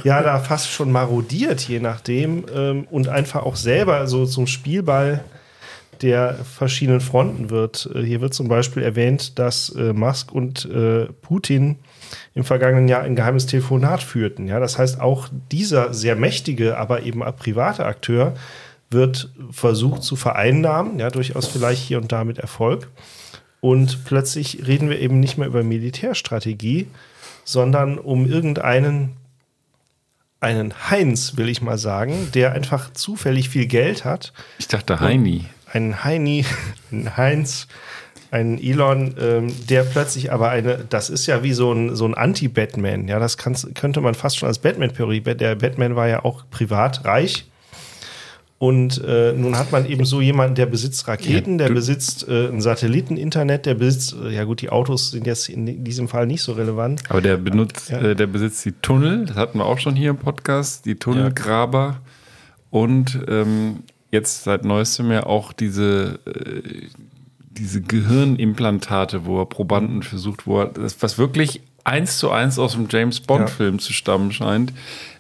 ja da fast schon marodiert, je nachdem, ähm, und einfach auch selber so zum Spielball der verschiedenen Fronten wird. Äh, hier wird zum Beispiel erwähnt, dass äh, Musk und äh, Putin im vergangenen Jahr ein geheimes Telefonat führten. Ja, das heißt, auch dieser sehr mächtige, aber eben private Akteur wird versucht zu vereinnahmen, ja, durchaus vielleicht hier und da mit Erfolg. Und plötzlich reden wir eben nicht mehr über Militärstrategie, sondern um irgendeinen einen Heinz, will ich mal sagen, der einfach zufällig viel Geld hat. Ich dachte Heini. Ein Heini, ein Heinz, ein Elon, ähm, der plötzlich aber eine, das ist ja wie so ein, so ein Anti-Batman, ja, das könnte man fast schon als Batman-Theorie, der Batman war ja auch privat reich und äh, nun hat man eben so jemanden, der besitzt Raketen, der besitzt äh, ein Satelliteninternet, der besitzt, äh, ja gut, die Autos sind jetzt in diesem Fall nicht so relevant. Aber der benutzt, ja. Äh, der besitzt die Tunnel, das hatten wir auch schon hier im Podcast, die Tunnelgraber ja. und ähm, jetzt seit neuestem ja auch diese, äh, diese Gehirnimplantate, wo er Probanden versucht, wo er, was wirklich eins zu eins aus dem James Bond-Film ja. zu stammen scheint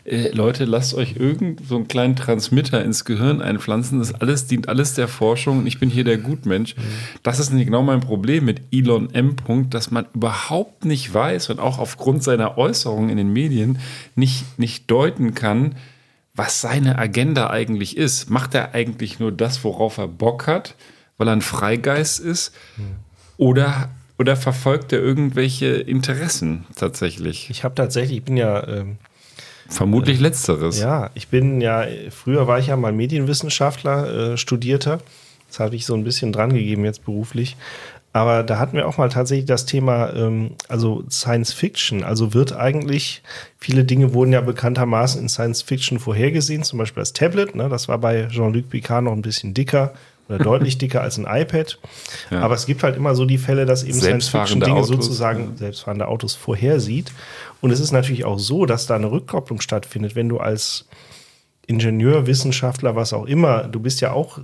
äh, Leute, lasst euch irgend so einen kleinen Transmitter ins Gehirn einpflanzen. Das alles dient alles der Forschung und ich bin hier der Gutmensch. Mhm. Das ist genau mein Problem mit Elon M. dass man überhaupt nicht weiß und auch aufgrund seiner Äußerungen in den Medien nicht, nicht deuten kann, was seine Agenda eigentlich ist. Macht er eigentlich nur das, worauf er Bock hat, weil er ein Freigeist ist? Mhm. Oder oder verfolgt er irgendwelche Interessen tatsächlich? Ich habe tatsächlich, ich bin ja ähm, Vermutlich äh, letzteres. Ja, ich bin ja, früher war ich ja mal Medienwissenschaftler, äh, Studierter. Das habe ich so ein bisschen dran gegeben jetzt beruflich. Aber da hatten wir auch mal tatsächlich das Thema, ähm, also Science Fiction. Also wird eigentlich, viele Dinge wurden ja bekanntermaßen in Science Fiction vorhergesehen, zum Beispiel das Tablet. Ne? Das war bei Jean-Luc Picard noch ein bisschen dicker oder deutlich dicker als ein iPad. Ja. Aber es gibt halt immer so die Fälle, dass eben Science Fiction Dinge sozusagen ja. selbstfahrende Autos vorhersieht. Und es ist natürlich auch so, dass da eine Rückkopplung stattfindet, wenn du als Ingenieur, Wissenschaftler, was auch immer, du bist ja auch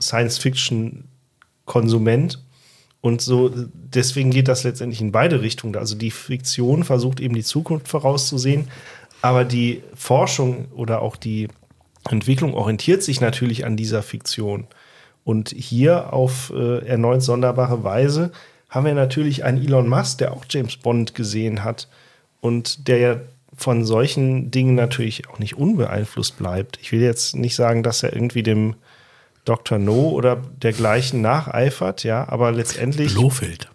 Science-Fiction-Konsument. Und so, deswegen geht das letztendlich in beide Richtungen. Also die Fiktion versucht eben die Zukunft vorauszusehen, aber die Forschung oder auch die Entwicklung orientiert sich natürlich an dieser Fiktion. Und hier auf äh, erneut sonderbare Weise haben wir natürlich einen Elon Musk, der auch James Bond gesehen hat und der ja von solchen Dingen natürlich auch nicht unbeeinflusst bleibt. Ich will jetzt nicht sagen, dass er irgendwie dem Dr. No oder dergleichen nacheifert, ja, aber letztendlich. Blofeld.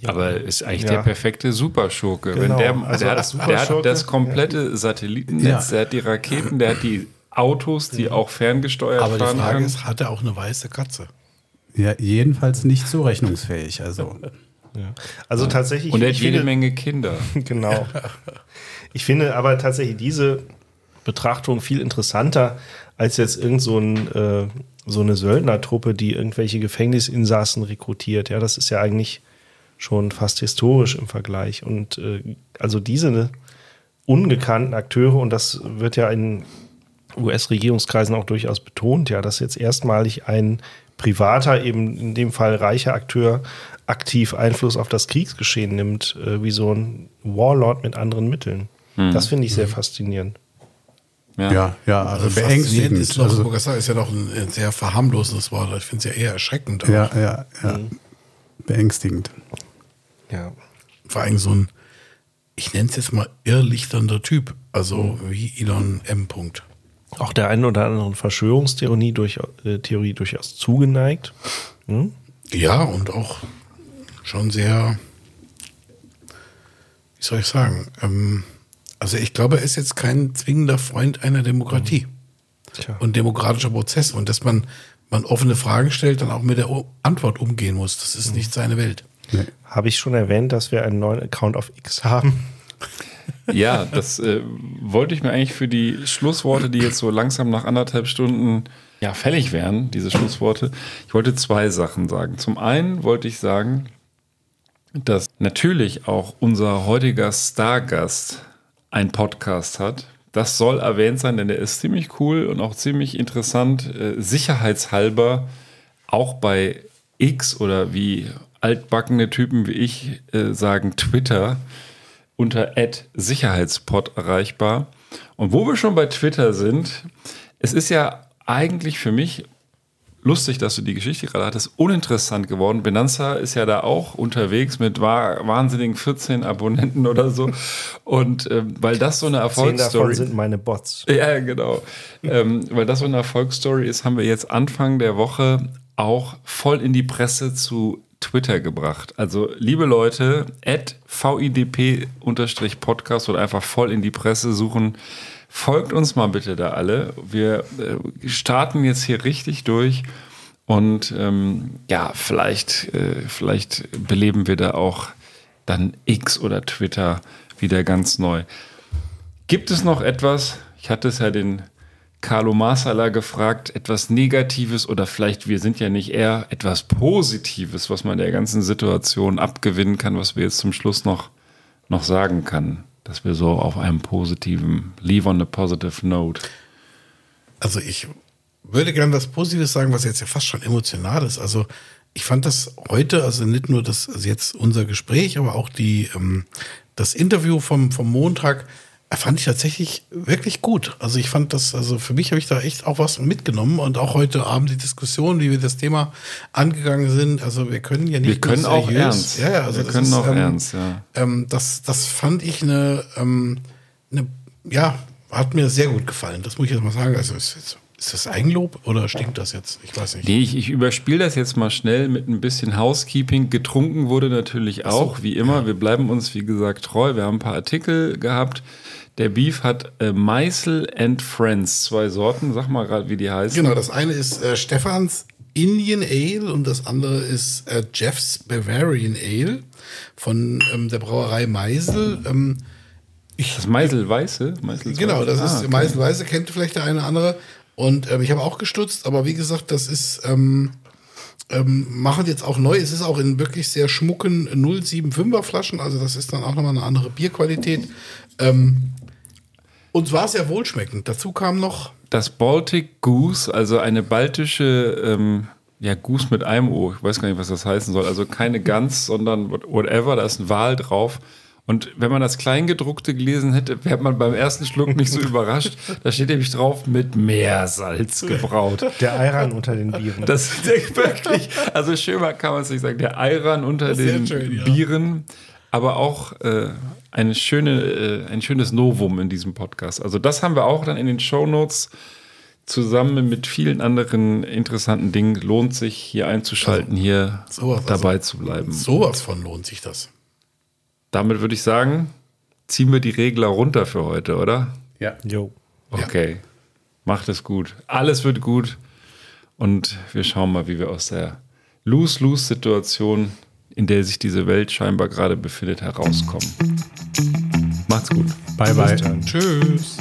Ja. Aber ist eigentlich ja. der perfekte Superschurke. Genau. Wenn der, also der, hat, der hat das komplette ja. Satellitennetz, der hat die Raketen, der hat die Autos, die auch ferngesteuert Aber fahren. Aber die Frage ist, hat er auch eine weiße Katze? Ja, jedenfalls nicht zurechnungsfähig. Also. Ja. Also tatsächlich. Und er hat jede finde, Menge Kinder. genau. Ich finde aber tatsächlich diese Betrachtung viel interessanter als jetzt irgend so, ein, äh, so eine Söldnertruppe, die irgendwelche Gefängnisinsassen rekrutiert. Ja, das ist ja eigentlich schon fast historisch im Vergleich. Und äh, also diese ungekannten Akteure, und das wird ja in US-Regierungskreisen auch durchaus betont, ja, dass jetzt erstmalig ein privater, eben in dem Fall reicher Akteur aktiv Einfluss auf das Kriegsgeschehen nimmt, äh, wie so ein Warlord mit anderen Mitteln. Mhm. Das finde ich sehr mhm. faszinierend. Ja, ja, ja also beängstigend. Ist, noch, also, ist ja doch ein, ein sehr verharmlosendes Wort. Ich finde es ja eher erschreckend. Auch. Ja, ja, ja. Mhm. Beängstigend. Ja. Vor allem so ein, ich nenne es jetzt mal irrlichternder Typ. Also mhm. wie Elon M. Punkt. Auch der einen oder anderen Verschwörungstheorie durch, äh, Theorie durchaus zugeneigt. Hm? Ja, und auch schon sehr, wie soll ich sagen, ähm, also ich glaube, er ist jetzt kein zwingender Freund einer Demokratie mhm. und demokratischer Prozesse und dass man, man offene Fragen stellt, dann auch mit der Antwort umgehen muss. Das ist mhm. nicht seine Welt. Nee. Habe ich schon erwähnt, dass wir einen neuen Account auf X haben? Ja, das äh, wollte ich mir eigentlich für die Schlussworte, die jetzt so langsam nach anderthalb Stunden ja, fällig wären, diese Schlussworte. Ich wollte zwei Sachen sagen. Zum einen wollte ich sagen, dass natürlich auch unser heutiger Stargast ein Podcast hat. Das soll erwähnt sein, denn der ist ziemlich cool und auch ziemlich interessant, äh, sicherheitshalber auch bei X oder wie altbackene Typen wie ich äh, sagen Twitter unter Sicherheitspod erreichbar. Und wo wir schon bei Twitter sind, es ist ja eigentlich für mich lustig, dass du die Geschichte gerade hattest, uninteressant geworden. Benanza ist ja da auch unterwegs mit wa wahnsinnigen 14 Abonnenten oder so. Und ähm, weil das so eine Erfolgsstory davon sind meine Bots. ja, genau. ähm, weil das so eine Erfolgsstory ist, haben wir jetzt Anfang der Woche auch voll in die Presse zu Twitter gebracht. Also, liebe Leute, at VIDP-Podcast oder einfach voll in die Presse suchen. Folgt uns mal bitte da alle. Wir äh, starten jetzt hier richtig durch. Und ähm, ja, vielleicht, äh, vielleicht beleben wir da auch dann X oder Twitter wieder ganz neu. Gibt es noch etwas? Ich hatte es ja den Carlo Marsala gefragt, etwas Negatives oder vielleicht, wir sind ja nicht eher etwas Positives, was man der ganzen Situation abgewinnen kann, was wir jetzt zum Schluss noch, noch sagen kann, dass wir so auf einem positiven, leave on a positive note. Also ich würde gerne was Positives sagen, was jetzt ja fast schon emotional ist. Also ich fand das heute, also nicht nur das, also jetzt unser Gespräch, aber auch die, ähm, das Interview vom, vom Montag, fand ich tatsächlich wirklich gut. Also ich fand das, also für mich habe ich da echt auch was mitgenommen und auch heute Abend die Diskussion, wie wir das Thema angegangen sind. Also wir können ja nicht Wir können auch seriös- ernst. Ja, ja, also wir das können ist, auch ähm, ernst, ja. ähm, das, das fand ich eine, ähm, eine, ja, hat mir sehr gut gefallen. Das muss ich jetzt mal sagen. Also ist, jetzt, ist das Eigenlob oder stinkt das jetzt? Ich weiß nicht. Nee, ich, ich überspiele das jetzt mal schnell mit ein bisschen Housekeeping. Getrunken wurde natürlich auch, wie immer. Wir bleiben uns, wie gesagt, treu. Wir haben ein paar Artikel gehabt. Der Beef hat äh, Meißel and Friends, zwei Sorten. Sag mal gerade, wie die heißen. Genau, das eine ist äh, Stefans Indian Ale und das andere ist äh, Jeff's Bavarian Ale von ähm, der Brauerei Meisel. Ähm, Das Meißel Weiße? Meißel Genau, das Ah, ist okay. Meiselweise, kennt vielleicht der eine oder andere. Und ähm, ich habe auch gestutzt, aber wie gesagt, das ist, ähm, ähm, machen jetzt auch neu. Es ist auch in wirklich sehr schmucken 075er Flaschen, also das ist dann auch nochmal eine andere Bierqualität. Ähm, und war sehr wohlschmeckend. Dazu kam noch, Das Baltic Goose, also eine baltische, ähm, ja, Goose mit einem O. Ich weiß gar nicht, was das heißen soll. Also keine Gans, sondern what- whatever. Da ist ein Wal drauf. Und wenn man das Kleingedruckte gelesen hätte, wäre man beim ersten Schluck nicht so überrascht. Da steht nämlich drauf, mit Meersalz gebraut. Der Ayran unter den Bieren. Das ist wirklich, also schöner kann man es nicht sagen. Der Ayran unter den schön, ja. Bieren, aber auch äh, eine schöne, äh, ein schönes Novum in diesem Podcast. Also das haben wir auch dann in den Shownotes zusammen mit vielen anderen interessanten Dingen. Lohnt sich hier einzuschalten, hier sowas, also dabei zu bleiben. sowas von lohnt sich das. Damit würde ich sagen, ziehen wir die Regler runter für heute, oder? Ja. Jo. Okay. Macht es gut. Alles wird gut. Und wir schauen mal, wie wir aus der Lose-Lose-Situation, in der sich diese Welt scheinbar gerade befindet, herauskommen. Macht's gut. Bye, bye. Tschüss.